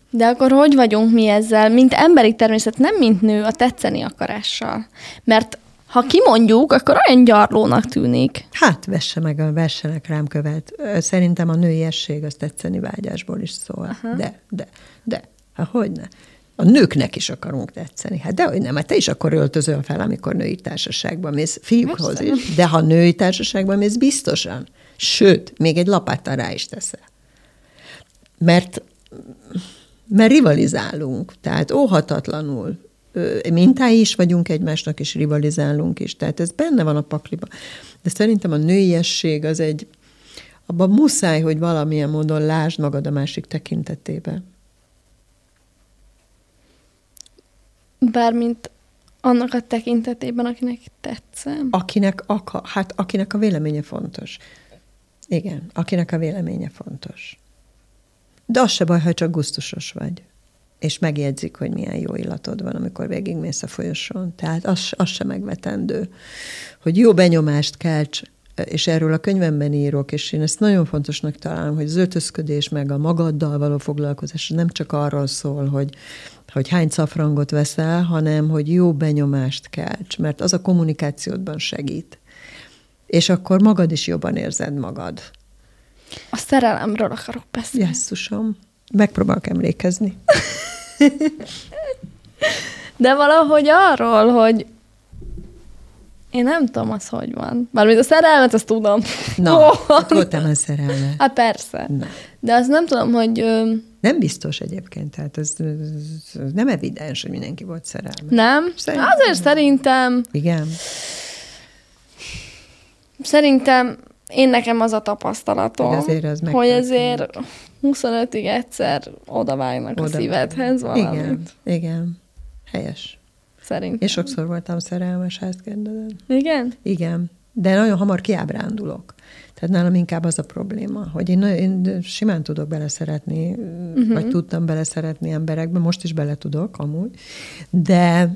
De akkor hogy vagyunk mi ezzel, mint emberi természet, nem mint nő, a tetszeni akarással? Mert ha kimondjuk, akkor olyan gyarlónak tűnik. Hát, vesse meg, a vessenek rám követ. Szerintem a nőiesség az tetszeni vágyásból is szól. Aha. De, de, de, hát hogyne. A nőknek is akarunk tetszeni. Hát dehogy nem, hát te is akkor öltözöl fel, amikor női társaságban mész, fiúkhoz Persze. is. De ha női társaságban mész, biztosan. Sőt, még egy lapáttal rá is teszel. Mert mert rivalizálunk, tehát óhatatlanul mintái is vagyunk egymásnak, és rivalizálunk is. Tehát ez benne van a pakliba. De szerintem a nőiesség az egy, abban muszáj, hogy valamilyen módon lásd magad a másik tekintetébe. Bármint annak a tekintetében, akinek tetszem. Akinek, aka, hát akinek a véleménye fontos. Igen, akinek a véleménye fontos. De az se baj, ha csak gusztusos vagy. És megjegyzik, hogy milyen jó illatod van, amikor végigmész a folyosón. Tehát az, az se megvetendő. Hogy jó benyomást kelts, és erről a könyvemben írok, és én ezt nagyon fontosnak találom, hogy az öltözködés meg a magaddal való foglalkozás nem csak arról szól, hogy, hogy hány szafrangot veszel, hanem hogy jó benyomást kelts, mert az a kommunikációdban segít. És akkor magad is jobban érzed magad. A szerelemről akarok beszélni. Jesszusom, megpróbálok emlékezni. De valahogy arról, hogy én nem tudom, az hogy van. Mármint a szerelmet, azt tudom. Na, voltam a szerelme. Hát persze. Na. De azt nem tudom, hogy Nem biztos egyébként, tehát ez, ez ez nem evidens, hogy mindenki volt szerelme. nem. Szerintem Azért szerintem, Igen. szerintem én nekem az a tapasztalatom, Hogy azért az hogy azért 25-ig egyszer odavágnak a Oda- szívedhez valamit. Igen, igen. Helyes. Szerintem. És sokszor voltam szerelmes, ha ezt kérdezed. Igen? Igen, de nagyon hamar kiábrándulok. Tehát nálam inkább az a probléma, hogy én, én simán tudok beleszeretni, uh-huh. vagy tudtam beleszeretni emberekbe, most is bele tudok amúgy, de,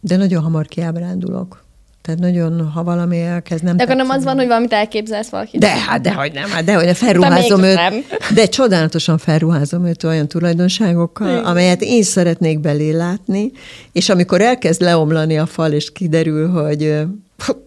de nagyon hamar kiábrándulok. Tehát nagyon, ha valami elkezd nem De akkor nem az van, hogy valamit elképzelsz valakit? De, hát dehogy nem, hát dehogy felruházom őt. Nem. De csodálatosan felruházom őt olyan tulajdonságokkal, Igen. amelyet én szeretnék belé látni, és amikor elkezd leomlani a fal, és kiderül, hogy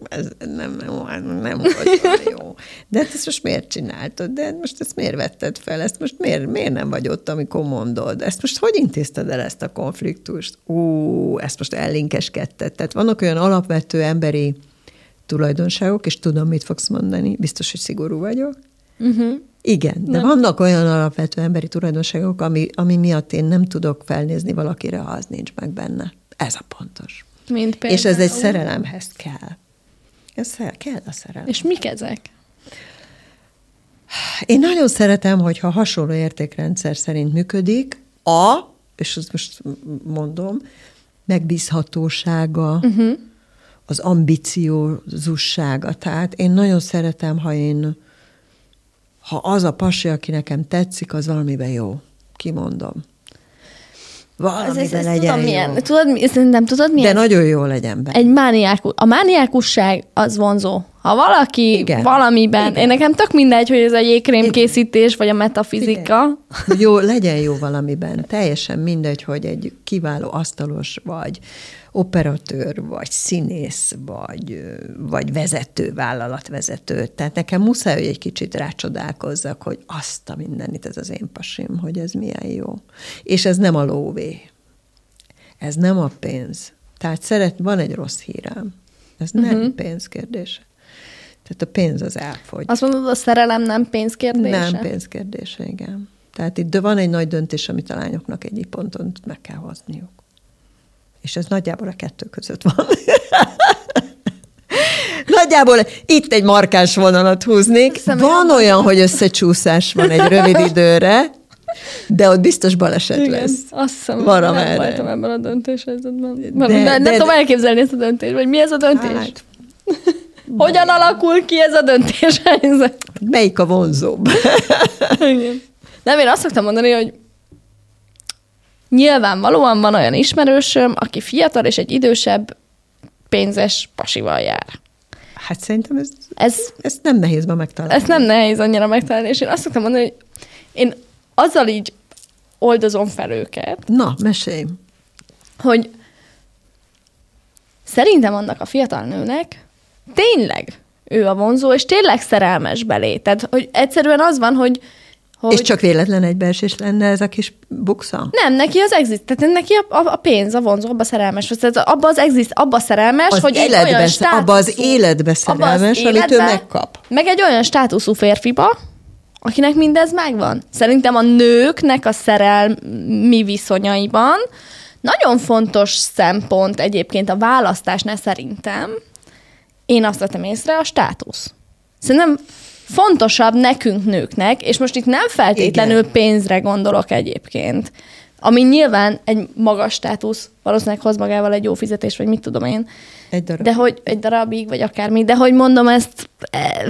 ez nem, nem, nem volt jó. De hát ezt most miért csináltad? De hát most ezt miért vetted fel? Ezt most miért, miért nem vagy ott, amikor mondod? Ezt most hogy intézted el ezt a konfliktust? Ú, ezt most ellinkeskedted. Tehát vannak olyan alapvető emberi tulajdonságok, és tudom, mit fogsz mondani. Biztos, hogy szigorú vagyok. Uh-huh. Igen, de nem. vannak olyan alapvető emberi tulajdonságok, ami, ami miatt én nem tudok felnézni valakire, ha az nincs meg benne. Ez a pontos. Mint például. És ez egy szerelemhez kell. Ez kell a szerelem. És mik ezek? Én nagyon szeretem, hogyha hasonló értékrendszer szerint működik, a, és ezt most mondom, megbízhatósága, uh-huh. az ambiciózussága. Tehát én nagyon szeretem, ha én, ha az a pasi, aki nekem tetszik, az valamiben jó. Kimondom. Valamiben ez, ez, legyen tudom, jó. milyen. Tudod, szerintem tudod milyen? De nagyon jó legyen be. Egy mániákus. A mániákusság az vonzó. Ha valaki Igen. valamiben, Igen. én nekem tök mindegy, hogy ez a jégkrém készítés, vagy a metafizika. Igen. Jó, legyen jó valamiben. Teljesen mindegy, hogy egy kiváló asztalos vagy, operatőr, vagy színész, vagy, vagy vezető, vállalatvezető. Tehát nekem muszáj, hogy egy kicsit rácsodálkozzak, hogy azt a mindenit, ez az én pasim, hogy ez milyen jó. És ez nem a lóvé. Ez nem a pénz. Tehát szeret, van egy rossz hírem. Ez nem uh-huh. pénz kérdése. Tehát a pénz az elfogy. Azt mondod, a szerelem nem pénzkérdése? Nem pénzkérdése, igen. Tehát itt van egy nagy döntés, amit a lányoknak egyik ponton meg kell hozniuk. És ez nagyjából a kettő között van. Nagyjából itt egy markáns vonalat húznék. Hiszem, van olyan, hogy összecsúszás van egy rövid időre, de ott biztos baleset Igen, lesz. Azt hiszem, Van nem merre. voltam ebben a döntéshelyzetben. De, de, de, nem tudom elképzelni ezt a döntést, vagy mi ez a döntés? Hát, Hogyan alakul ki ez a döntéshelyzet? Melyik a vonzóbb? Igen. Nem, én azt szoktam mondani, hogy Nyilvánvalóan van olyan ismerősöm, aki fiatal és egy idősebb pénzes pasival jár. Hát szerintem ez, ez, ez nem nehéz ma megtalálni. Ez nem nehéz annyira megtalálni, és én azt szoktam mondani, hogy én azzal így oldozom fel őket. Na, mesélj. Hogy szerintem annak a fiatal nőnek tényleg ő a vonzó, és tényleg szerelmes belé. Tehát, hogy egyszerűen az van, hogy hogy... És csak véletlen egybeesés lenne ez a kis buksa? Nem, neki az exist, tehát neki a, a, a pénz, a vonzó, abba szerelmes, tehát abba az exist, abba szerelmes, az hogy életbe, egy olyan státuszú, abba az életbe szerelmes, az amit ő megkap. Meg egy olyan státuszú férfiba, akinek mindez megvan. Szerintem a nőknek a szerelmi viszonyaiban nagyon fontos szempont egyébként a választásnál szerintem, én azt vettem észre, a státusz. Szerintem fontosabb nekünk nőknek, és most itt nem feltétlenül Igen. pénzre gondolok egyébként, ami nyilván egy magas státusz, valószínűleg hoz magával egy jó fizetés, vagy mit tudom én. Egy darab. De hogy egy darabig, vagy akármi, de hogy mondom ezt, eh,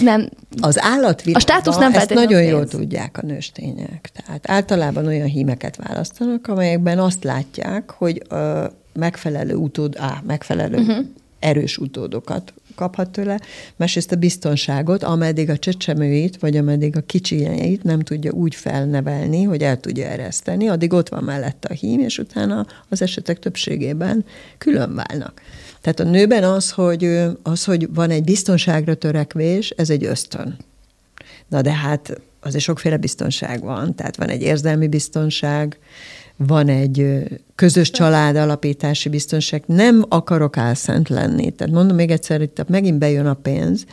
nem. Az állatvilágban a státusz nem ezt nagyon jól tudják a nőstények. Tehát általában olyan hímeket választanak, amelyekben azt látják, hogy a megfelelő utód, á, megfelelő uh-huh. erős utódokat kaphat tőle, másrészt a biztonságot, ameddig a csecsemőit, vagy ameddig a kicsinyeit nem tudja úgy felnevelni, hogy el tudja ereszteni, addig ott van mellette a hím, és utána az esetek többségében külön válnak. Tehát a nőben az, hogy, az, hogy van egy biztonságra törekvés, ez egy ösztön. Na de hát azért sokféle biztonság van, tehát van egy érzelmi biztonság, van egy közös család alapítási biztonság. Nem akarok álszent lenni. Tehát mondom még egyszer, itt megint bejön a pénz,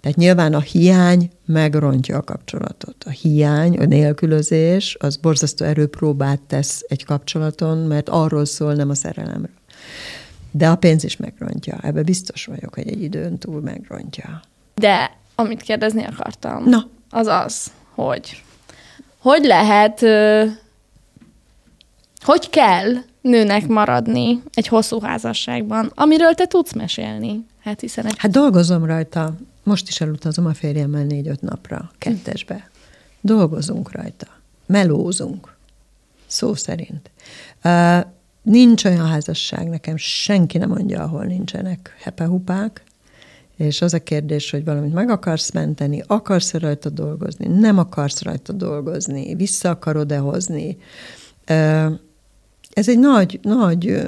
tehát nyilván a hiány megrontja a kapcsolatot. A hiány, a nélkülözés, az borzasztó erőpróbát tesz egy kapcsolaton, mert arról szól, nem a szerelemről. De a pénz is megrontja. Ebbe biztos vagyok, hogy egy időn túl megrontja. De amit kérdezni akartam, Na. az az, hogy hogy lehet hogy kell nőnek maradni egy hosszú házasságban, amiről te tudsz mesélni. Hát hiszen egy... Hát dolgozom rajta. Most is elutazom a férjemmel négy-öt napra, kettesbe. Dolgozunk rajta. Melózunk. Szó szerint. Uh, nincs olyan házasság, nekem senki nem mondja, ahol nincsenek hepehupák, és az a kérdés, hogy valamit meg akarsz menteni, akarsz rajta dolgozni, nem akarsz rajta dolgozni, vissza akarod-e hozni. Ez egy nagy, nagy,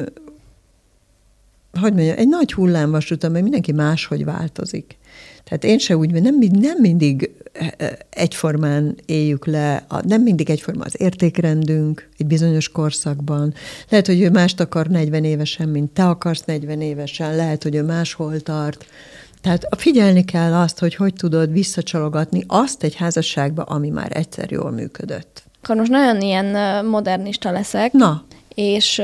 hogy mondjam, egy nagy hullámvasút, amely mindenki máshogy változik. Tehát én se úgy, nem, nem mindig egyformán éljük le, nem mindig egyforma az értékrendünk egy bizonyos korszakban. Lehet, hogy ő mást akar 40 évesen, mint te akarsz 40 évesen, lehet, hogy ő máshol tart. Tehát figyelni kell azt, hogy hogy tudod visszacsalogatni azt egy házasságba, ami már egyszer jól működött. Akkor most nagyon ilyen modernista leszek. Na. És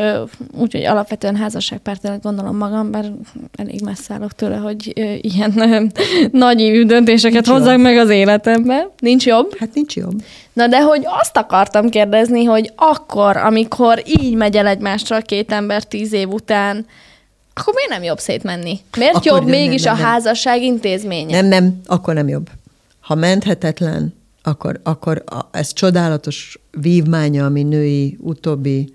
úgyhogy alapvetően házasságpártjának gondolom magam, bár elég messze állok tőle, hogy ilyen nagy döntéseket nincs hozzak jobb. meg az életembe. Nincs jobb? Hát nincs jobb. Na de hogy azt akartam kérdezni, hogy akkor, amikor így megy el egymásra két ember tíz év után, akkor miért nem jobb szétmenni? Miért akkor jobb nem, mégis nem, nem, a házasság intézménye? Nem, nem, akkor nem jobb. Ha menthetetlen, akkor, akkor a, ez csodálatos vívmánya, ami női utóbbi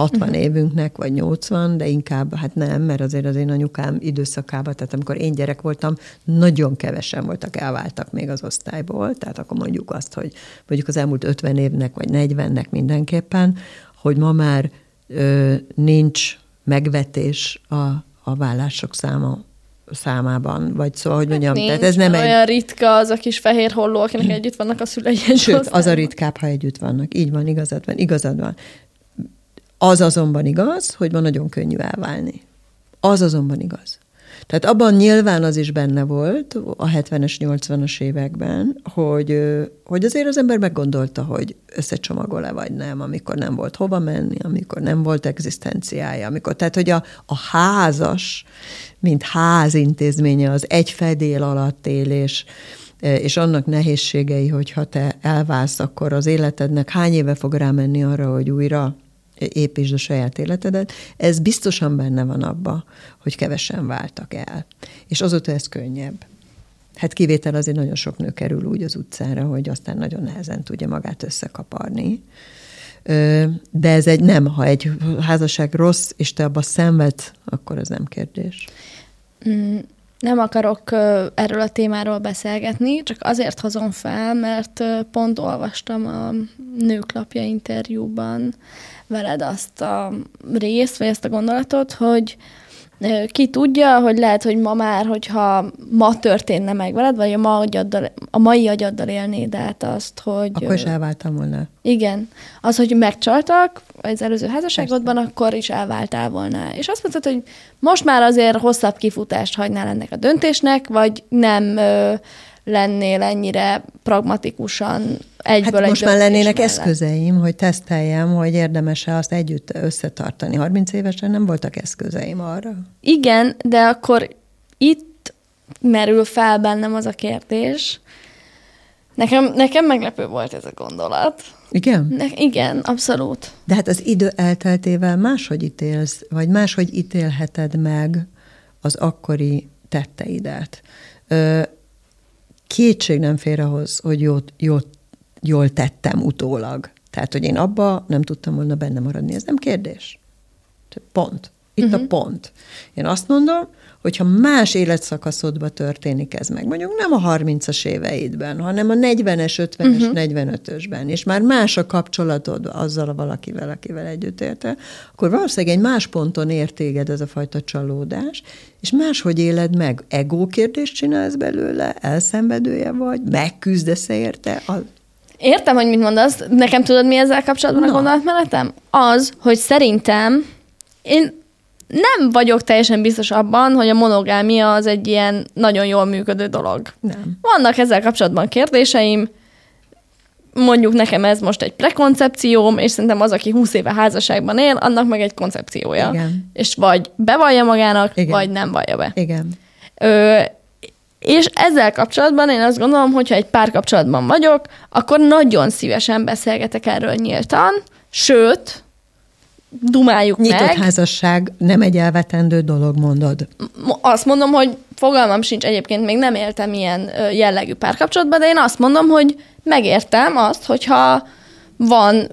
60 uh-huh. évünknek, vagy 80, de inkább, hát nem, mert azért az én anyukám időszakában, tehát amikor én gyerek voltam, nagyon kevesen voltak, elváltak még az osztályból, tehát akkor mondjuk azt, hogy mondjuk az elmúlt 50 évnek, vagy 40-nek mindenképpen, hogy ma már ö, nincs megvetés a, a vállások száma számában, vagy szóval, hogy mondjam, Nincs, tehát ez nem olyan egy... ritka az a kis fehér holló, akinek együtt vannak a szülei. Sőt, az a ritkább, ha együtt vannak. Így van, igazad van, igazad van. Az azonban igaz, hogy ma nagyon könnyű elválni. Az azonban igaz. Tehát abban nyilván az is benne volt a 70-es, 80-as években, hogy, hogy azért az ember meggondolta, hogy összecsomagol-e vagy nem, amikor nem volt hova menni, amikor nem volt egzisztenciája, amikor, tehát hogy a, a házas, mint házintézménye, az egy fedél alatt élés, és annak nehézségei, hogyha te elválsz, akkor az életednek hány éve fog rámenni arra, hogy újra építsd a saját életedet, ez biztosan benne van abba, hogy kevesen váltak el. És azóta ez könnyebb. Hát kivétel azért nagyon sok nő kerül úgy az utcára, hogy aztán nagyon nehezen tudja magát összekaparni. De ez egy nem, ha egy házasság rossz, és te abba szenved, akkor ez nem kérdés. Mm, nem akarok erről a témáról beszélgetni, csak azért hozom fel, mert pont olvastam a nőklapja interjúban veled azt a részt, vagy ezt a gondolatot, hogy ki tudja, hogy lehet, hogy ma már, hogyha ma történne meg veled, vagy a, ma agyaddal, a mai agyaddal élnéd át azt, hogy... Akkor is elváltam volna. Igen. Az, hogy megcsaltak az előző házasságodban, Persze. akkor is elváltál volna. És azt mondtad, hogy most már azért hosszabb kifutást hagynál ennek a döntésnek, vagy nem ö, lennél ennyire pragmatikusan egyből hát most már lennének mellett. eszközeim, hogy teszteljem, hogy érdemes-e azt együtt összetartani. 30 évesen nem voltak eszközeim arra. Igen, de akkor itt merül fel bennem az a kérdés. Nekem, nekem meglepő volt ez a gondolat. Igen? Ne, igen, abszolút. De hát az idő elteltével máshogy ítélsz, vagy máshogy ítélheted meg az akkori tetteidet. Ö, kétség nem fér ahhoz, hogy jót, jót jól tettem utólag. Tehát, hogy én abba nem tudtam volna benne maradni, ez nem kérdés. Pont. Itt uh-huh. a mhm. pont. Én azt mondom, hogyha más életszakaszodba történik ez meg, mondjuk nem a 30-as éveidben, hanem a 40-es, 50-es, uh-huh. 45-ösben, és már más a kapcsolatod azzal a valakivel, akivel együtt éltél, akkor valószínűleg egy más ponton értéged ez a fajta csalódás, és máshogy éled meg. Ego kérdést csinálsz belőle, elszenvedője vagy, megküzdesz érte, a Értem, hogy mit mondasz. Nekem tudod, mi ezzel kapcsolatban no. a gondolatmenetem? Az, hogy szerintem én nem vagyok teljesen biztos abban, hogy a monogámia az egy ilyen nagyon jól működő dolog. Nem. Vannak ezzel kapcsolatban kérdéseim, mondjuk nekem ez most egy prekoncepcióm, és szerintem az, aki 20 éve házasságban él, annak meg egy koncepciója. Igen. És vagy bevallja magának, Igen. vagy nem vallja be. Igen. Ö, és ezzel kapcsolatban én azt gondolom, hogyha egy párkapcsolatban vagyok, akkor nagyon szívesen beszélgetek erről nyíltan, sőt, dumáljuk Nyitott meg. házasság nem egy elvetendő dolog, mondod. Azt mondom, hogy fogalmam sincs egyébként, még nem éltem ilyen jellegű párkapcsolatban, de én azt mondom, hogy megértem azt, hogyha van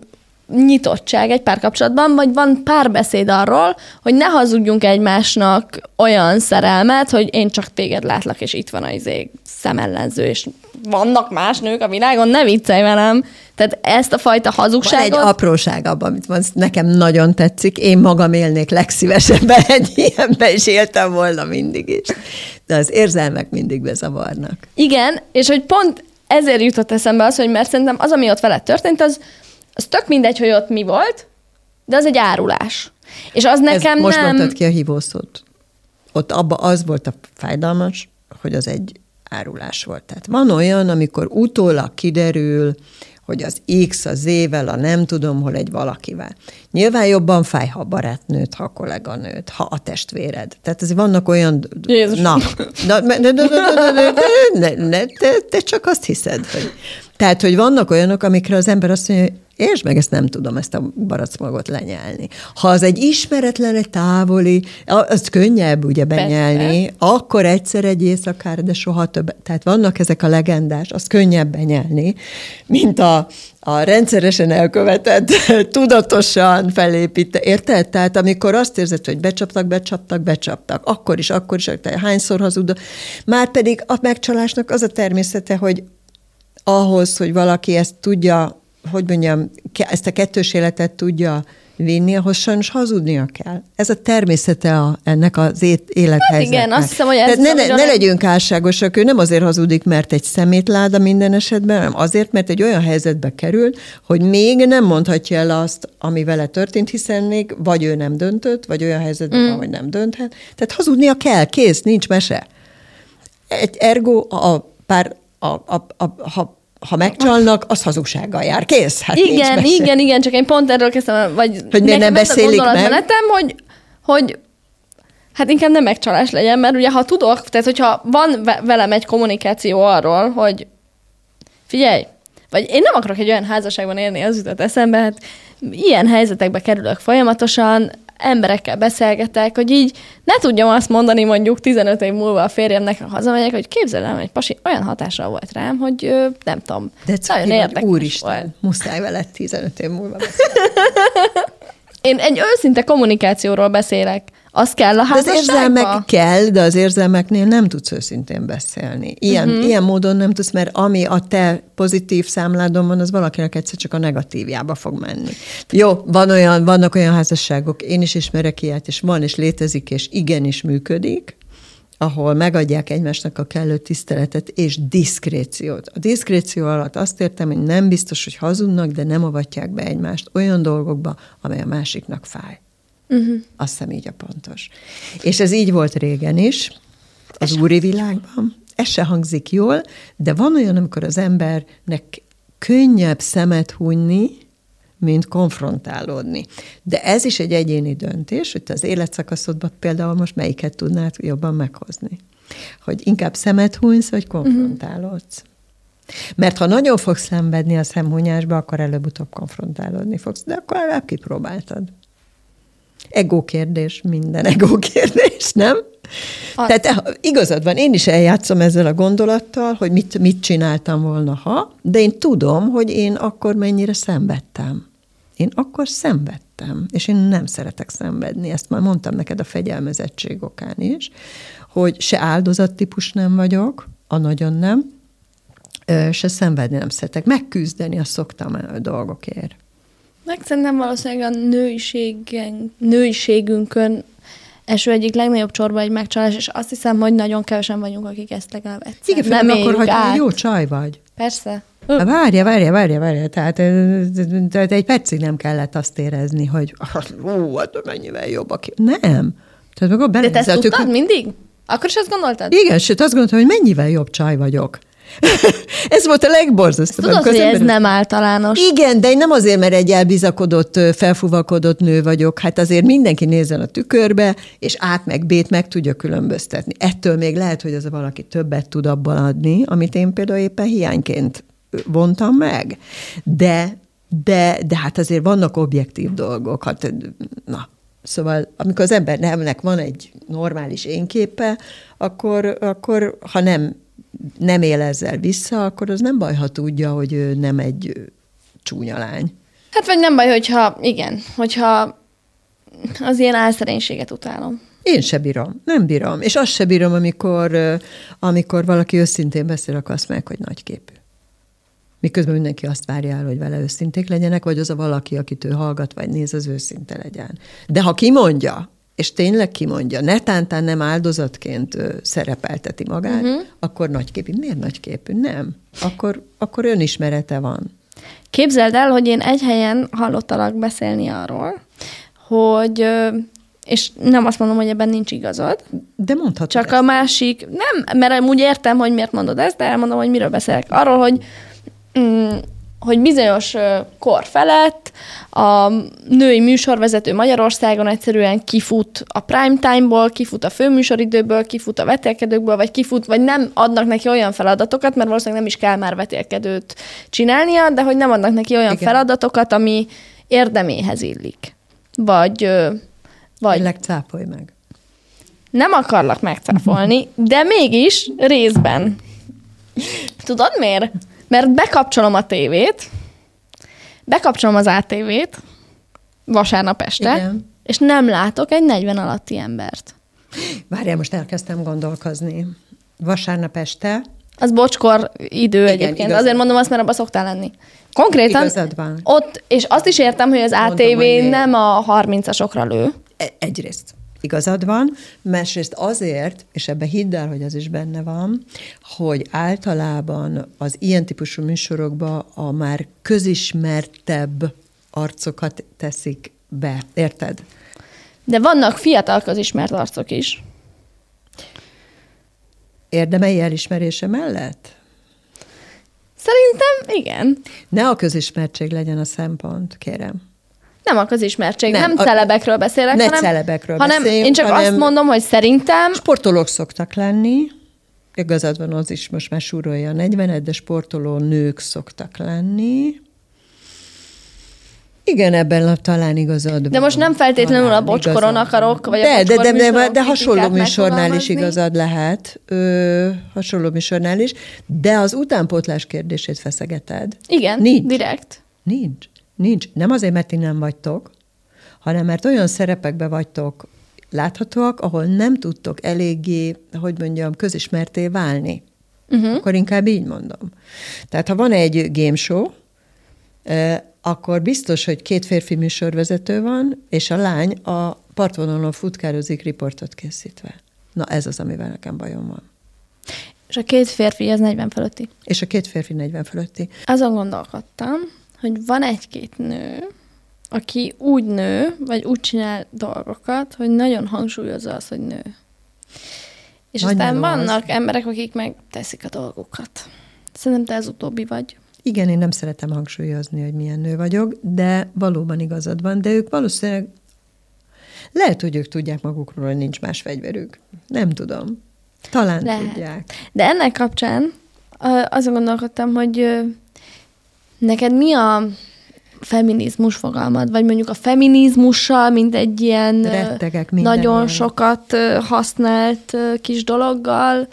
nyitottság egy párkapcsolatban, vagy van párbeszéd arról, hogy ne hazudjunk egymásnak olyan szerelmet, hogy én csak téged látlak, és itt van az izé szemellenző, és vannak más nők a világon, ne viccelj velem. Tehát ezt a fajta Van egy hazugságot... apróság abban, amit mondsz, nekem nagyon tetszik. Én magam élnék legszívesebben egy ilyenben, és éltem volna mindig is. De az érzelmek mindig bezavarnak. Igen, és hogy pont ezért jutott eszembe az, hogy mert szerintem az, ami ott veled történt, az, az tök mindegy, hogy ott mi volt, de az egy árulás. És az nekem Ez most nem... mondtad ki a hívószót. Ott abba az volt a fájdalmas, hogy az egy árulás volt. Tehát van olyan, amikor utólag kiderül, hogy az X az ével, a nem tudom, hol egy valakivel. Nyilván jobban fáj, ha a barátnőt, ha a kolléganőt, ha a testvéred. Tehát ez vannak olyan... Jézus. Na, te csak azt hiszed. Hogy... Tehát, hogy vannak olyanok, amikre az ember azt mondja, hogy Értsd meg, ezt nem tudom, ezt a baracmagot lenyelni. Ha az egy ismeretlen, egy távoli, az könnyebb ugye benyelni, Persze. akkor egyszer egy éjszakára, de soha több. Tehát vannak ezek a legendás, az könnyebb benyelni, mint a, a rendszeresen elkövetett, tudatosan felépít. Érted? Tehát amikor azt érzed, hogy becsaptak, becsaptak, becsaptak, akkor is, akkor is, te hányszor hazudok. Már pedig a megcsalásnak az a természete, hogy ahhoz, hogy valaki ezt tudja hogy mondjam, ezt a kettős életet tudja vinni, ahhoz sajnos hazudnia kell. Ez a természete a, ennek az élethelyzetnek. Hát igen, azt hiszem, hogy ez ne, ne, ne legyünk álságosak, ő nem azért hazudik, mert egy szemétláda minden esetben, hanem azért, mert egy olyan helyzetbe kerül, hogy még nem mondhatja el azt, ami vele történt, hiszen még vagy ő nem döntött, vagy olyan helyzetben mm. van, hogy nem dönthet. Tehát hazudnia kell, kész, nincs mese. Egy ergo a pár, a, a, a, ha ha megcsalnak, az hazugsággal jár. Kész? Hát igen, igen, igen, csak én pont erről kezdtem, vagy hogy miért nem beszélik meg? Menetem, hogy, hogy hát inkább nem megcsalás legyen, mert ugye ha tudok, tehát hogyha van velem egy kommunikáció arról, hogy figyelj, vagy én nem akarok egy olyan házasságban élni, az jutott eszembe, hát ilyen helyzetekbe kerülök folyamatosan, emberekkel beszélgetek, hogy így ne tudjam azt mondani mondjuk 15 év múlva a férjemnek, ha hazamegyek, hogy képzelem, egy pasi olyan hatással volt rám, hogy ö, nem tudom, De nagyon érdekes Úristen, volt. muszáj veled 15 év múlva Én egy őszinte kommunikációról beszélek. Az kell a házasságba? De az érzelmek kell, de az érzelmeknél nem tudsz őszintén beszélni. Ilyen, uh-huh. ilyen módon nem tudsz, mert ami a te pozitív számládon van, az valakinek egyszer csak a negatívjába fog menni. Jó, van olyan, vannak olyan házasságok, én is ismerek ilyet, és van, és létezik, és igenis működik, ahol megadják egymásnak a kellő tiszteletet és diszkréciót. A diszkréció alatt azt értem, hogy nem biztos, hogy hazudnak, de nem avatják be egymást olyan dolgokba, amely a másiknak fáj. Uh-huh. Azt hiszem így a pontos. És ez így volt régen is, az ez úri világban. Ez se hangzik jól, de van olyan, amikor az embernek könnyebb szemet hunyni, mint konfrontálódni. De ez is egy egyéni döntés, hogy az életszakaszodban például most melyiket tudnád jobban meghozni. Hogy inkább szemet hunysz, vagy konfrontálódsz. Mert ha nagyon fogsz szenvedni a szemhunyásba, akkor előbb-utóbb konfrontálódni fogsz, de akkor legalább kipróbáltad. Ego kérdés, minden ego kérdés, nem? Az. Tehát eh, igazad van, én is eljátszom ezzel a gondolattal, hogy mit, mit csináltam volna, ha, de én tudom, hogy én akkor mennyire szenvedtem. Én akkor szenvedtem, és én nem szeretek szenvedni. Ezt már mondtam neked a fegyelmezettség okán is, hogy se áldozattípus nem vagyok, a nagyon nem, se szenvedni nem szeretek. Megküzdeni, azt szoktam a dolgokért. Meg szerintem valószínűleg a nőiségen, nőiségünkön eső egyik legnagyobb csorba egy megcsalás, és azt hiszem, hogy nagyon kevesen vagyunk, akik ezt legalább egyszer Igen, nem akkor, hogy át. jó csaj vagy. Persze. Várja, várja, várja, várja. Tehát, tehát egy percig nem kellett azt érezni, hogy ó, hát mennyivel jobb aki. Nem. Tehát akkor De te ezt tudtad mindig? Akkor is azt gondoltad? Igen, sőt azt gondoltam, hogy mennyivel jobb csaj vagyok. ez volt a legborzasztóbb. Tudod, hogy ez nem általános. Igen, de én nem azért, mert egy elbizakodott, felfuvakodott nő vagyok. Hát azért mindenki nézzen a tükörbe, és át meg bét meg tudja különböztetni. Ettől még lehet, hogy az a valaki többet tud abban adni, amit én például éppen hiányként vontam meg. De de, de hát azért vannak objektív dolgok. Hát, na, Szóval, amikor az ember nemnek van egy normális énképe, akkor, akkor ha nem, nem él ezzel vissza, akkor az nem baj, ha tudja, hogy ő nem egy csúnya lány. Hát vagy nem baj, hogyha, igen, hogyha az ilyen álszerénységet utálom. Én se bírom, nem bírom. És azt se bírom, amikor, amikor valaki őszintén beszél, akkor azt meg, hogy nagyképű. Miközben mindenki azt várja el, hogy vele őszinték legyenek, vagy az a valaki, akit ő hallgat, vagy néz, az őszinte legyen. De ha kimondja, és tényleg kimondja, netántán nem áldozatként szerepelteti magát, uh-huh. akkor nagyképű. Miért nagyképű? Nem. Akkor, akkor önismerete van. Képzeld el, hogy én egy helyen hallottalak beszélni arról, hogy és nem azt mondom, hogy ebben nincs igazad. De mondhatod Csak ezt. a másik, nem, mert úgy értem, hogy miért mondod ezt, de elmondom, hogy miről beszélek. Arról, hogy mm, hogy bizonyos kor felett a női műsorvezető Magyarországon egyszerűen kifut a prime time-ból, kifut a főműsoridőből, kifut a vetélkedőkből, vagy kifut, vagy nem adnak neki olyan feladatokat, mert valószínűleg nem is kell már vetélkedőt csinálnia, de hogy nem adnak neki olyan Igen. feladatokat, ami érdeméhez illik. Vagy... vagy Tényleg cáfolj meg. Nem akarlak megcáfolni, de mégis részben. Tudod miért? Mert bekapcsolom a tévét, bekapcsolom az ATV-t vasárnap este, Igen. és nem látok egy 40 alatti embert. Várjál, most elkezdtem gondolkozni. Vasárnap este... Az bocskor idő Igen, egyébként. Igazad. Azért mondom azt, mert abban szoktál lenni. Konkrétan Igazad van. ott, és azt is értem, hogy az Mondom, ATV nem a 30-asokra lő. E- egyrészt igazad van, másrészt azért, és ebbe hidd el, hogy az is benne van, hogy általában az ilyen típusú műsorokba a már közismertebb arcokat teszik be. Érted? De vannak fiatal közismert arcok is. Érdemei elismerése mellett? Szerintem igen. Ne a közismertség legyen a szempont, kérem. Nem a közismertség, nem, nem a, celebekről beszélek, ne hanem, celebekről hanem beszélünk, én csak hanem azt mondom, hogy szerintem... Sportolók szoktak lenni, igazad van, az is most már súrolja a 40 de sportoló nők szoktak lenni. Igen, ebben talán igazad van. De most nem feltétlenül a bocskoron akarok, vagy de, a de, de, de, de, de hasonló műsornál is igazad lehet, ö, hasonló műsornál is, de az utánpótlás kérdését feszegeted. Igen, Nincs. direkt. Nincs. Nincs. Nem azért, mert ti nem vagytok, hanem mert olyan szerepekbe vagytok láthatóak, ahol nem tudtok eléggé, hogy mondjam, közismerté válni. Uh-huh. Akkor inkább így mondom. Tehát ha van egy game show, akkor biztos, hogy két férfi műsorvezető van, és a lány a partvonalon futkározik riportot készítve. Na ez az, amivel nekem bajom van. És a két férfi az 40 fölötti. És a két férfi 40 fölötti. Azon gondolkodtam, hogy van egy-két nő, aki úgy nő, vagy úgy csinál dolgokat, hogy nagyon hangsúlyozza azt, hogy nő. És Nagy aztán vannak az. emberek, akik meg teszik a dolgokat. Szerintem te ez utóbbi vagy. Igen, én nem szeretem hangsúlyozni, hogy milyen nő vagyok, de valóban igazad van, de ők valószínűleg lehet, hogy ők tudják magukról, hogy nincs más fegyverük. Nem tudom. Talán lehet. tudják. De ennek kapcsán azon gondolkodtam, hogy Neked mi a feminizmus fogalmad, vagy mondjuk a feminizmussal, mint egy ilyen Rettegek nagyon ilyen. sokat használt kis dologgal,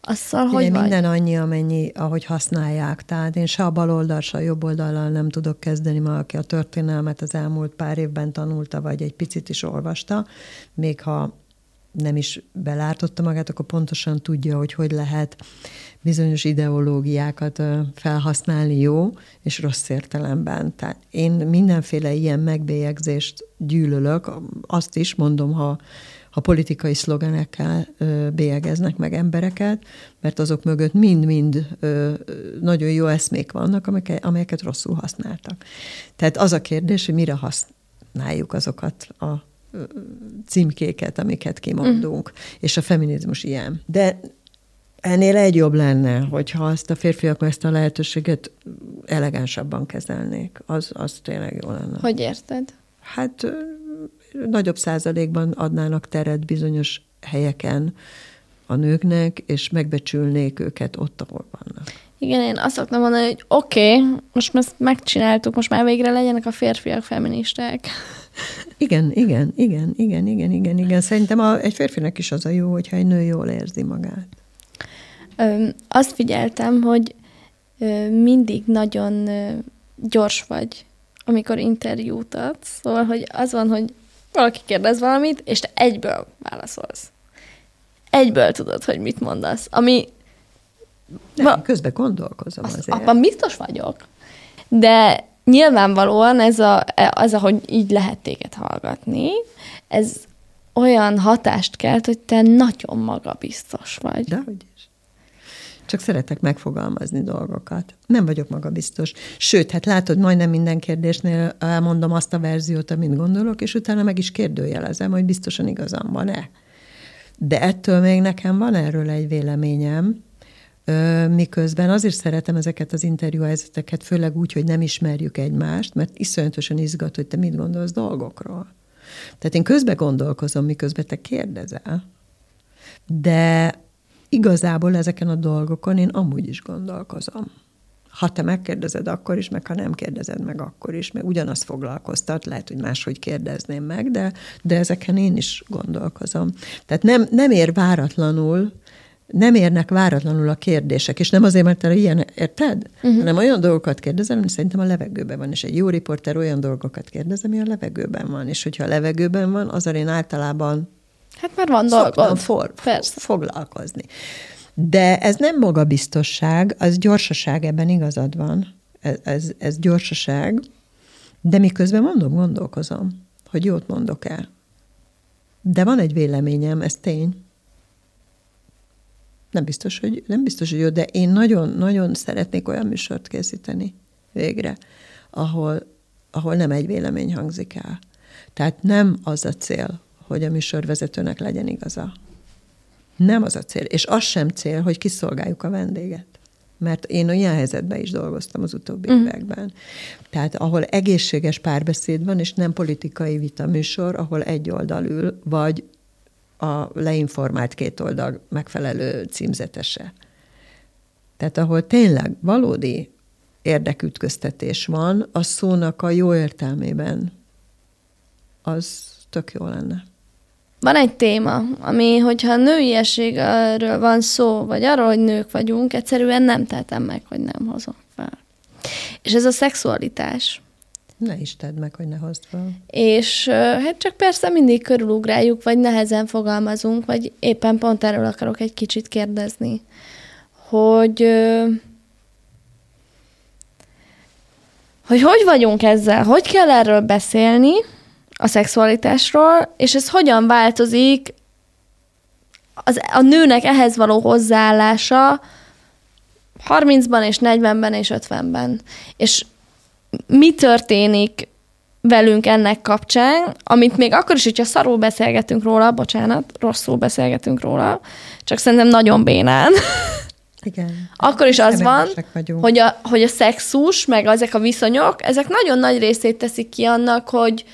azzal hogy vagy? minden annyi, amennyi, ahogy használják. Tehát én se a bal oldal, se a jobb oldallal nem tudok kezdeni, ma aki a történelmet az elmúlt pár évben tanulta, vagy egy picit is olvasta, még ha nem is belártotta magát, akkor pontosan tudja, hogy hogy lehet bizonyos ideológiákat felhasználni jó és rossz értelemben. Tehát én mindenféle ilyen megbélyegzést gyűlölök, azt is mondom, ha, ha politikai szlogenekkel bélyegeznek meg embereket, mert azok mögött mind-mind nagyon jó eszmék vannak, amelyeket, rosszul használtak. Tehát az a kérdés, hogy mire használjuk azokat a címkéket, amiket kimondunk, mm. és a feminizmus ilyen. De ennél egy jobb lenne, hogyha azt a férfiak ezt a lehetőséget elegánsabban kezelnék. Az, az tényleg jó lenne. Hogy érted? Hát nagyobb százalékban adnának teret bizonyos helyeken a nőknek, és megbecsülnék őket ott, ahol vannak. Igen, én azt szoktam mondani, hogy oké, okay, most ezt megcsináltuk, most már végre legyenek a férfiak feministák. Igen, igen, igen, igen, igen, igen, igen. Szerintem a, egy férfinek is az a jó, hogyha egy nő jól érzi magát. Ö, azt figyeltem, hogy ö, mindig nagyon ö, gyors vagy, amikor interjút adsz. Szóval, hogy az van, hogy valaki kérdez valamit, és te egyből válaszolsz. Egyből tudod, hogy mit mondasz. Ami... Nem, va- közben gondolkozom az, azért. Abban biztos vagyok. De nyilvánvalóan ez a, az, ahogy így lehet téged hallgatni, ez olyan hatást kelt, hogy te nagyon magabiztos vagy. Dehogy is. Csak szeretek megfogalmazni dolgokat. Nem vagyok magabiztos. Sőt, hát látod, majdnem minden kérdésnél elmondom azt a verziót, amit gondolok, és utána meg is kérdőjelezem, hogy biztosan igazam van-e. De ettől még nekem van erről egy véleményem, miközben azért szeretem ezeket az interjúhelyzeteket, főleg úgy, hogy nem ismerjük egymást, mert iszonyatosan izgat, hogy te mit gondolsz dolgokról. Tehát én közben gondolkozom, miközben te kérdezel, de igazából ezeken a dolgokon én amúgy is gondolkozom. Ha te megkérdezed, akkor is, meg ha nem kérdezed meg, akkor is, meg ugyanazt foglalkoztat, lehet, hogy máshogy kérdezném meg, de, de ezeken én is gondolkozom. Tehát nem, nem ér váratlanul, nem érnek váratlanul a kérdések, és nem azért, mert te ilyen, érted? Uh-huh. Hanem olyan dolgokat kérdezem, ami szerintem a levegőben van, és egy jó riporter olyan dolgokat kérdez, ami a levegőben van, és hogyha a levegőben van, az én általában Hát már van dolgod. For, Persze. foglalkozni. De ez nem magabiztosság, az gyorsaság, ebben igazad van. Ez, ez, ez gyorsaság, de miközben mondom, gondolkozom, hogy jót mondok el. De van egy véleményem, ez tény. Nem biztos, hogy, nem biztos, hogy jó, de én nagyon-nagyon szeretnék olyan műsort készíteni végre, ahol, ahol nem egy vélemény hangzik el. Tehát nem az a cél, hogy a műsorvezetőnek legyen igaza. Nem az a cél. És az sem cél, hogy kiszolgáljuk a vendéget. Mert én olyan helyzetben is dolgoztam az utóbbi uh-huh. években. Tehát ahol egészséges párbeszéd van, és nem politikai vita műsor, ahol egy oldal ül, vagy a leinformált két oldal megfelelő címzetese. Tehát ahol tényleg valódi érdekütköztetés van, a szónak a jó értelmében, az tök jó lenne. Van egy téma, ami, hogyha a nőiességről van szó, vagy arról, hogy nők vagyunk, egyszerűen nem tehetem meg, hogy nem hozom fel. És ez a szexualitás. Ne is tedd meg, hogy ne hozd fel. És hát csak persze mindig körülugráljuk, vagy nehezen fogalmazunk, vagy éppen pont erről akarok egy kicsit kérdezni, hogy hogy hogy vagyunk ezzel, hogy kell erről beszélni, a szexualitásról, és ez hogyan változik az, a nőnek ehhez való hozzáállása 30-ban és 40-ben és 50-ben. És mi történik velünk ennek kapcsán, amit még akkor is, hogyha szarul beszélgetünk róla, bocsánat, rosszul beszélgetünk róla, csak szerintem nagyon bénán. Igen. Akkor is az van, hogy a, hogy a szexus, meg ezek a viszonyok, ezek nagyon nagy részét teszik ki annak, hogy,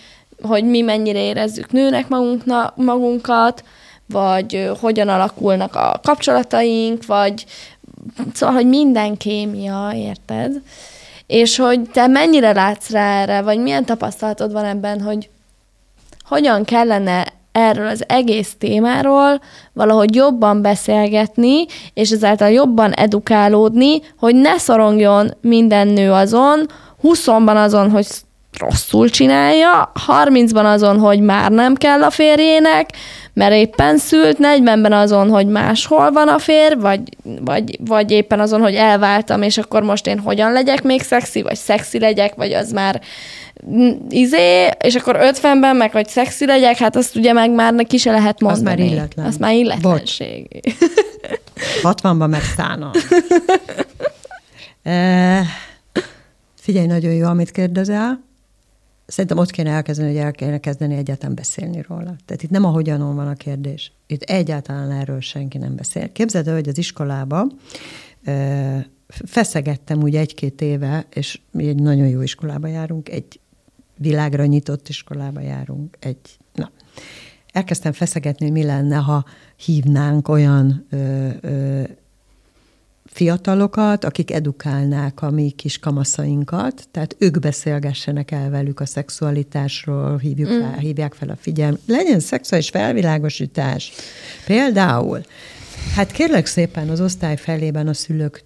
hogy mi mennyire érezzük nőnek magunkna, magunkat, vagy hogyan alakulnak a kapcsolataink, vagy szóval, hogy minden kémia, érted? És hogy te mennyire látsz rá erre, vagy milyen tapasztalatod van ebben, hogy hogyan kellene erről az egész témáról valahogy jobban beszélgetni, és ezáltal jobban edukálódni, hogy ne szorongjon minden nő azon, 20-ban azon, hogy rosszul csinálja, 30-ban azon, hogy már nem kell a férjének, mert éppen szült, 40-ben azon, hogy máshol van a fér, vagy, vagy, vagy éppen azon, hogy elváltam, és akkor most én hogyan legyek még szexi, vagy szexi legyek, vagy az már izé, és akkor 50-ben meg, hogy szexi legyek, hát azt ugye meg már ki se lehet mondani. Az már illetlen. Az már illetlenség. 60-ban meg szána. e, figyelj, nagyon jó, amit kérdezel Szerintem ott kéne elkezdeni, hogy el kéne kezdeni egyáltalán beszélni róla. Tehát itt nem ahogyanon van a kérdés. Itt egyáltalán erről senki nem beszél. Képzeld el, hogy az iskolába feszegettem úgy egy-két éve, és mi egy nagyon jó iskolába járunk, egy világra nyitott iskolába járunk, egy, na, elkezdtem feszegetni, mi lenne, ha hívnánk olyan ö, ö, fiatalokat, akik edukálnák a mi kis kamaszainkat, tehát ők beszélgessenek el velük a szexualitásról, hívjuk mm. fel, hívják fel a figyelmet. Legyen szexuális felvilágosítás. Például, hát kérlek szépen az osztály felében a szülők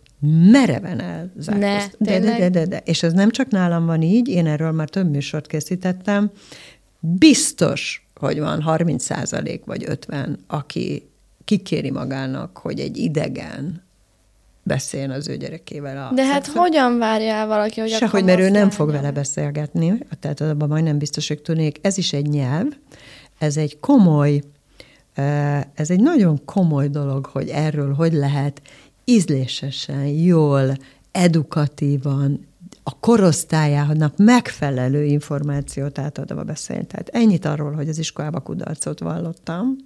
mereven elzárkóztatják. De, de, de, de, de. És ez nem csak nálam van így, én erről már több műsort készítettem. Biztos, hogy van 30 százalék vagy 50, aki kikéri magának, hogy egy idegen beszéljen az ő gyerekével. A De hát szexuál... hogyan várja el valaki, hogy Sehogy, mert ő nem fog vele beszélgetni, tehát abban majdnem biztos, hogy tudnék. Ez is egy nyelv, ez egy komoly, ez egy nagyon komoly dolog, hogy erről hogy lehet ízlésesen, jól, edukatívan, a korosztályának megfelelő információt átadva beszélni. Tehát ennyit arról, hogy az iskolába kudarcot vallottam,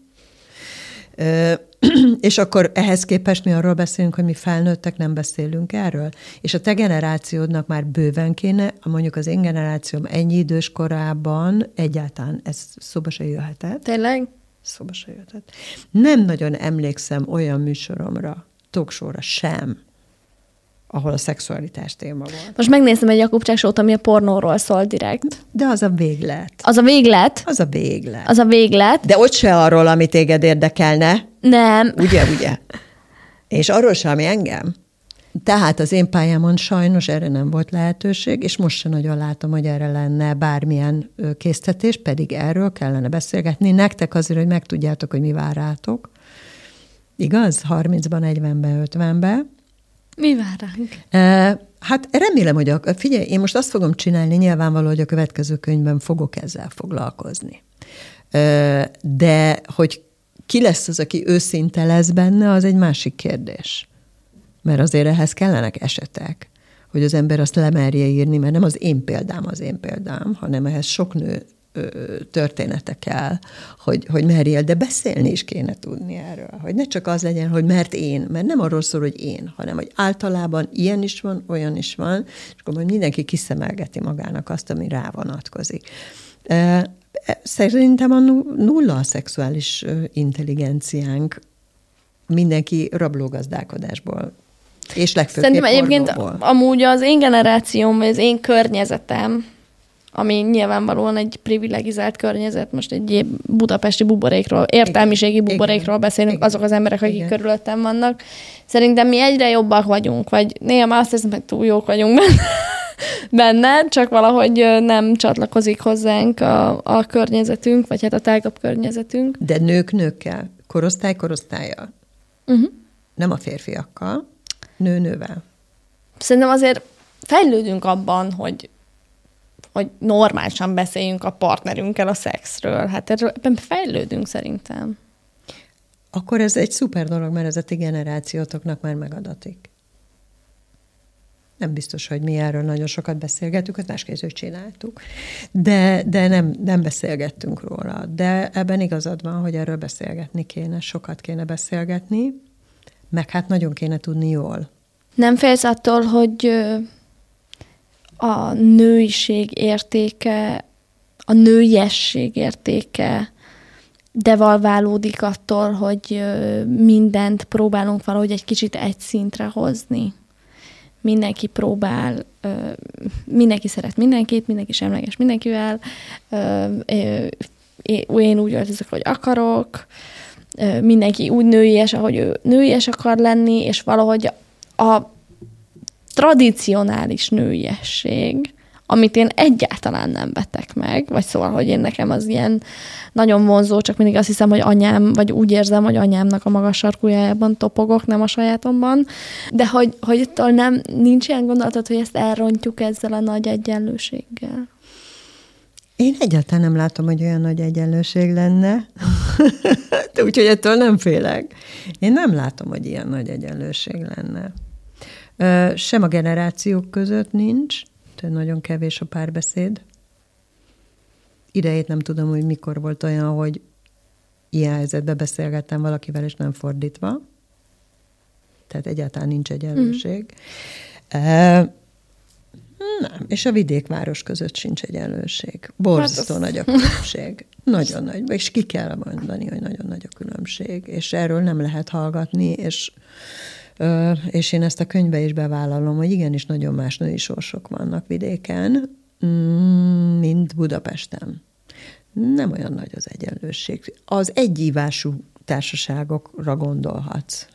és akkor ehhez képest mi arról beszélünk, hogy mi felnőttek nem beszélünk erről. És a te generációdnak már bőven kéne, mondjuk az én generációm ennyi idős korában egyáltalán ez szóba se jöhetett. Tényleg? Szóba se jöhetett. Nem nagyon emlékszem olyan műsoromra, toksóra sem, ahol a szexualitás téma volt. Most megnéztem egy Jakub sót, ami a pornóról szól direkt. De az a véglet. Az a véglet? Az a véglet. Az a véglet. De ott se arról, ami téged érdekelne. Nem. Ugye, ugye? És arról sem, ami engem. Tehát az én pályámon sajnos erre nem volt lehetőség, és most sem nagyon látom, hogy erre lenne bármilyen késztetés, pedig erről kellene beszélgetni. Nektek azért, hogy megtudjátok, hogy mi vár rátok. Igaz? 30-ban, 40-ben, 50-ben. Mi vár ránk? Hát remélem, hogy a, figyelj, én most azt fogom csinálni, nyilvánvaló, hogy a következő könyvben fogok ezzel foglalkozni. De hogy ki lesz az, aki őszinte lesz benne, az egy másik kérdés. Mert azért ehhez kellenek esetek, hogy az ember azt lemerje írni, mert nem az én példám az én példám, hanem ehhez sok nő története kell, hogy, hogy merjél, de beszélni is kéne tudni erről. Hogy ne csak az legyen, hogy mert én, mert nem arról szól, hogy én, hanem hogy általában ilyen is van, olyan is van, és akkor majd mindenki kiszemelgeti magának azt, ami rá vonatkozik. E, szerintem a nulla a szexuális intelligenciánk mindenki rablógazdálkodásból és legfőképp Szerintem egyébként amúgy az én generációm, vagy az én környezetem, ami nyilvánvalóan egy privilegizált környezet, most egy budapesti buborékról, értelmiségi buborékról Igen. beszélünk, Igen. azok az emberek, akik Igen. körülöttem vannak. Szerintem mi egyre jobbak vagyunk, vagy néha már azt hiszem, hogy túl jók vagyunk benne, benne, csak valahogy nem csatlakozik hozzánk a, a környezetünk, vagy hát a tágabb környezetünk. De nők nőkkel, korosztály korosztálya. Uh-huh. Nem a férfiakkal, nő nővel. Szerintem azért fejlődünk abban, hogy hogy normálisan beszéljünk a partnerünkkel a szexről. Hát erről, ebben fejlődünk szerintem. Akkor ez egy szuper dolog, mert ez a ti generációtoknak már megadatik. Nem biztos, hogy mi erről nagyon sokat beszélgettük, azt másképp csináltuk, de, de nem, nem beszélgettünk róla. De ebben igazad van, hogy erről beszélgetni kéne, sokat kéne beszélgetni, meg hát nagyon kéne tudni jól. Nem félsz attól, hogy a nőiség értéke, a nőiesség értéke devalválódik attól, hogy mindent próbálunk valahogy egy kicsit egy szintre hozni. Mindenki próbál, mindenki szeret mindenkit, mindenki semleges mindenkivel, én úgy öltözök, hogy akarok, mindenki úgy nőies, ahogy ő nőies akar lenni, és valahogy a tradicionális nőiesség, amit én egyáltalán nem vetek meg, vagy szóval, hogy én nekem az ilyen nagyon vonzó, csak mindig azt hiszem, hogy anyám, vagy úgy érzem, hogy anyámnak a magas sarkújájában topogok, nem a sajátomban, de hogy, hogy ettől nem, nincs ilyen gondolatod, hogy ezt elrontjuk ezzel a nagy egyenlőséggel. Én egyáltalán nem látom, hogy olyan nagy egyenlőség lenne, úgyhogy ettől nem félek. Én nem látom, hogy ilyen nagy egyenlőség lenne. Sem a generációk között nincs, tehát nagyon kevés a párbeszéd. Idejét nem tudom, hogy mikor volt olyan, hogy ilyen helyzetben beszélgettem valakivel, és nem fordítva. Tehát egyáltalán nincs egyenlőség. Mm. Nem, és a vidékváros között sincs egyenlőség. Borzasztó hát az... nagy a különbség. Nagyon nagy, és ki kell mondani, hogy nagyon nagy a különbség, és erről nem lehet hallgatni, és és én ezt a könyvbe is bevállalom, hogy igenis nagyon más női sorsok vannak vidéken, mm, mint Budapesten. Nem olyan nagy az egyenlőség. Az egyívású társaságokra gondolhatsz.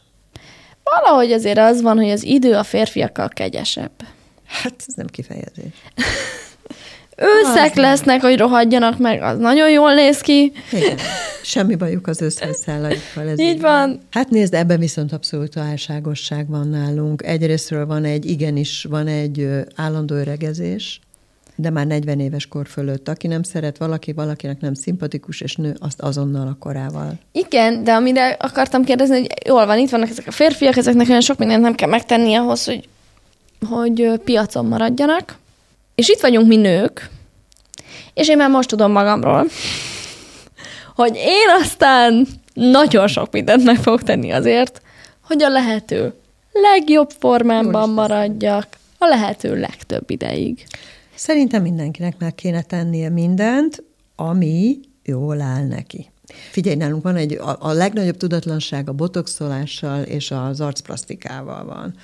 Valahogy azért az van, hogy az idő a férfiakkal kegyesebb. Hát ez nem kifejezés. Őszek Az nem. lesznek, hogy rohadjanak meg, az nagyon jól néz ki. Igen. Semmi bajuk az összeszállaikkal. Ez Így van. Hát nézd, ebben viszont abszolút álságosság van nálunk. Egyrésztről van egy, igenis van egy állandó öregezés, de már 40 éves kor fölött. Aki nem szeret valaki, valakinek nem szimpatikus, és nő, azt azonnal a korával. Igen, de amire akartam kérdezni, hogy jól van, itt vannak ezek a férfiak, ezeknek olyan sok mindent nem kell megtenni ahhoz, hogy, hogy piacon maradjanak. És itt vagyunk mi nők, és én már most tudom magamról, hogy én aztán nagyon sok mindent meg fogok tenni azért, hogy a lehető legjobb formámban maradjak a lehető legtöbb ideig. Szerintem mindenkinek meg kéne tennie mindent, ami jól áll neki. Figyelj, nálunk van egy, a, a legnagyobb tudatlanság a botoxolással és az arcplasztikával van.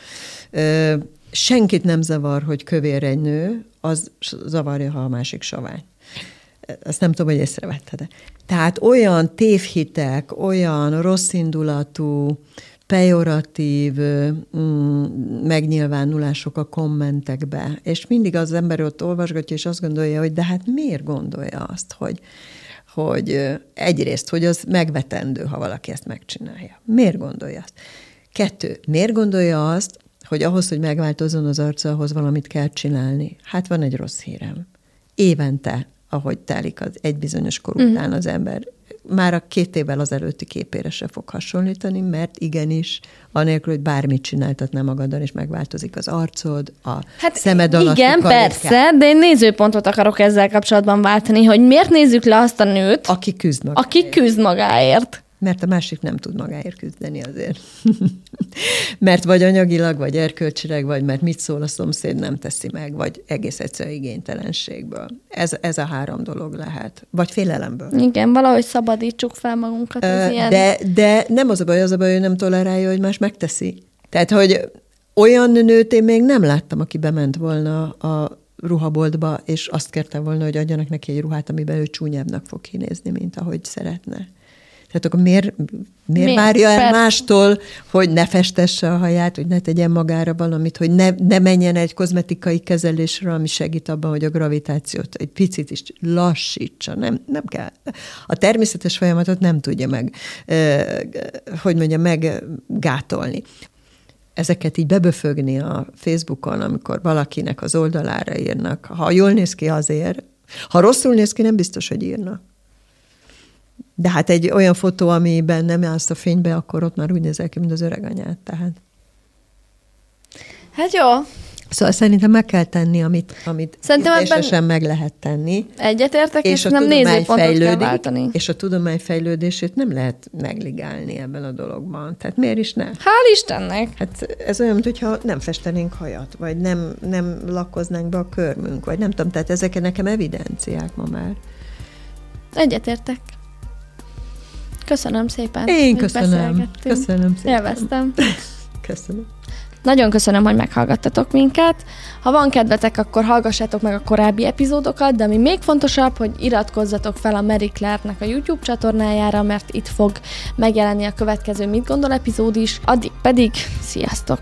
Ö, senkit nem zavar, hogy kövér egy nő, az zavarja, ha a másik sovány. Ezt nem tudom, hogy észrevetted Tehát olyan tévhitek, olyan rosszindulatú, pejoratív mm, megnyilvánulások a kommentekbe, és mindig az ember ott olvasgatja, és azt gondolja, hogy de hát miért gondolja azt, hogy, hogy egyrészt, hogy az megvetendő, ha valaki ezt megcsinálja. Miért gondolja azt? Kettő, miért gondolja azt, hogy ahhoz, hogy megváltozzon az arca, ahhoz valamit kell csinálni? Hát van egy rossz hírem. Évente, ahogy telik az egy bizonyos kor után az ember, már a két évvel az előtti képére se fog hasonlítani, mert igenis, anélkül, hogy bármit csináltatnál magaddal, és megváltozik az arcod, a Hát szemed alatti igen, karikák. persze, de én nézőpontot akarok ezzel kapcsolatban váltani, hogy miért nézzük le azt a nőt, Aki küzd maga. aki küzd magáért. Mert a másik nem tud magáért küzdeni azért. mert vagy anyagilag, vagy erkölcsileg, vagy mert mit szól a szomszéd, nem teszi meg, vagy egész egyszerűen igénytelenségből. Ez, ez a három dolog lehet. Vagy félelemből. Igen, valahogy szabadítsuk fel magunkat Ö, ilyen... De, de nem az a baj, az a baj, hogy nem tolerálja, hogy más megteszi. Tehát, hogy olyan nőt én még nem láttam, aki bement volna a ruhaboltba, és azt kérte volna, hogy adjanak neki egy ruhát, amiben ő csúnyábbnak fog kinézni, mint ahogy szeretne. Tehát akkor miért, miért, Miért? várja el mástól, hogy ne festesse a haját, hogy ne tegyen magára valamit, hogy ne, ne menjen egy kozmetikai kezelésre, ami segít abban, hogy a gravitációt egy picit is lassítsa. Nem, nem kell. A természetes folyamatot nem tudja meg, hogy mondja, meggátolni ezeket így beböfögni a Facebookon, amikor valakinek az oldalára írnak. Ha jól néz ki, azért. Ha rosszul néz ki, nem biztos, hogy írnak. De hát egy olyan fotó, amiben nem állsz a fénybe, akkor ott már úgy nézel ki, mint az öreg anyád. Tehát. Hát jó, Szóval szerintem meg kell tenni, amit, amit ízlésesen meg lehet tenni. egyetértek, és, És a nem nézőpontot kell váltani. és a tudomány fejlődését nem lehet megligálni ebben a dologban. Tehát miért is ne? Hál' Istennek! Hát ez olyan, mintha nem festenénk hajat, vagy nem, nem lakkoznánk be a körmünk, vagy nem tudom, tehát ezek nekem evidenciák ma már. Egyetértek. Köszönöm szépen. Én köszönöm. Köszönöm szépen. Élveztem. Köszönöm. Nagyon köszönöm, hogy meghallgattatok minket. Ha van kedvetek, akkor hallgassátok meg a korábbi epizódokat, de ami még fontosabb, hogy iratkozzatok fel a Mary Claire-nek a YouTube csatornájára, mert itt fog megjelenni a következő Mit gondol epizód is. Addig pedig, sziasztok!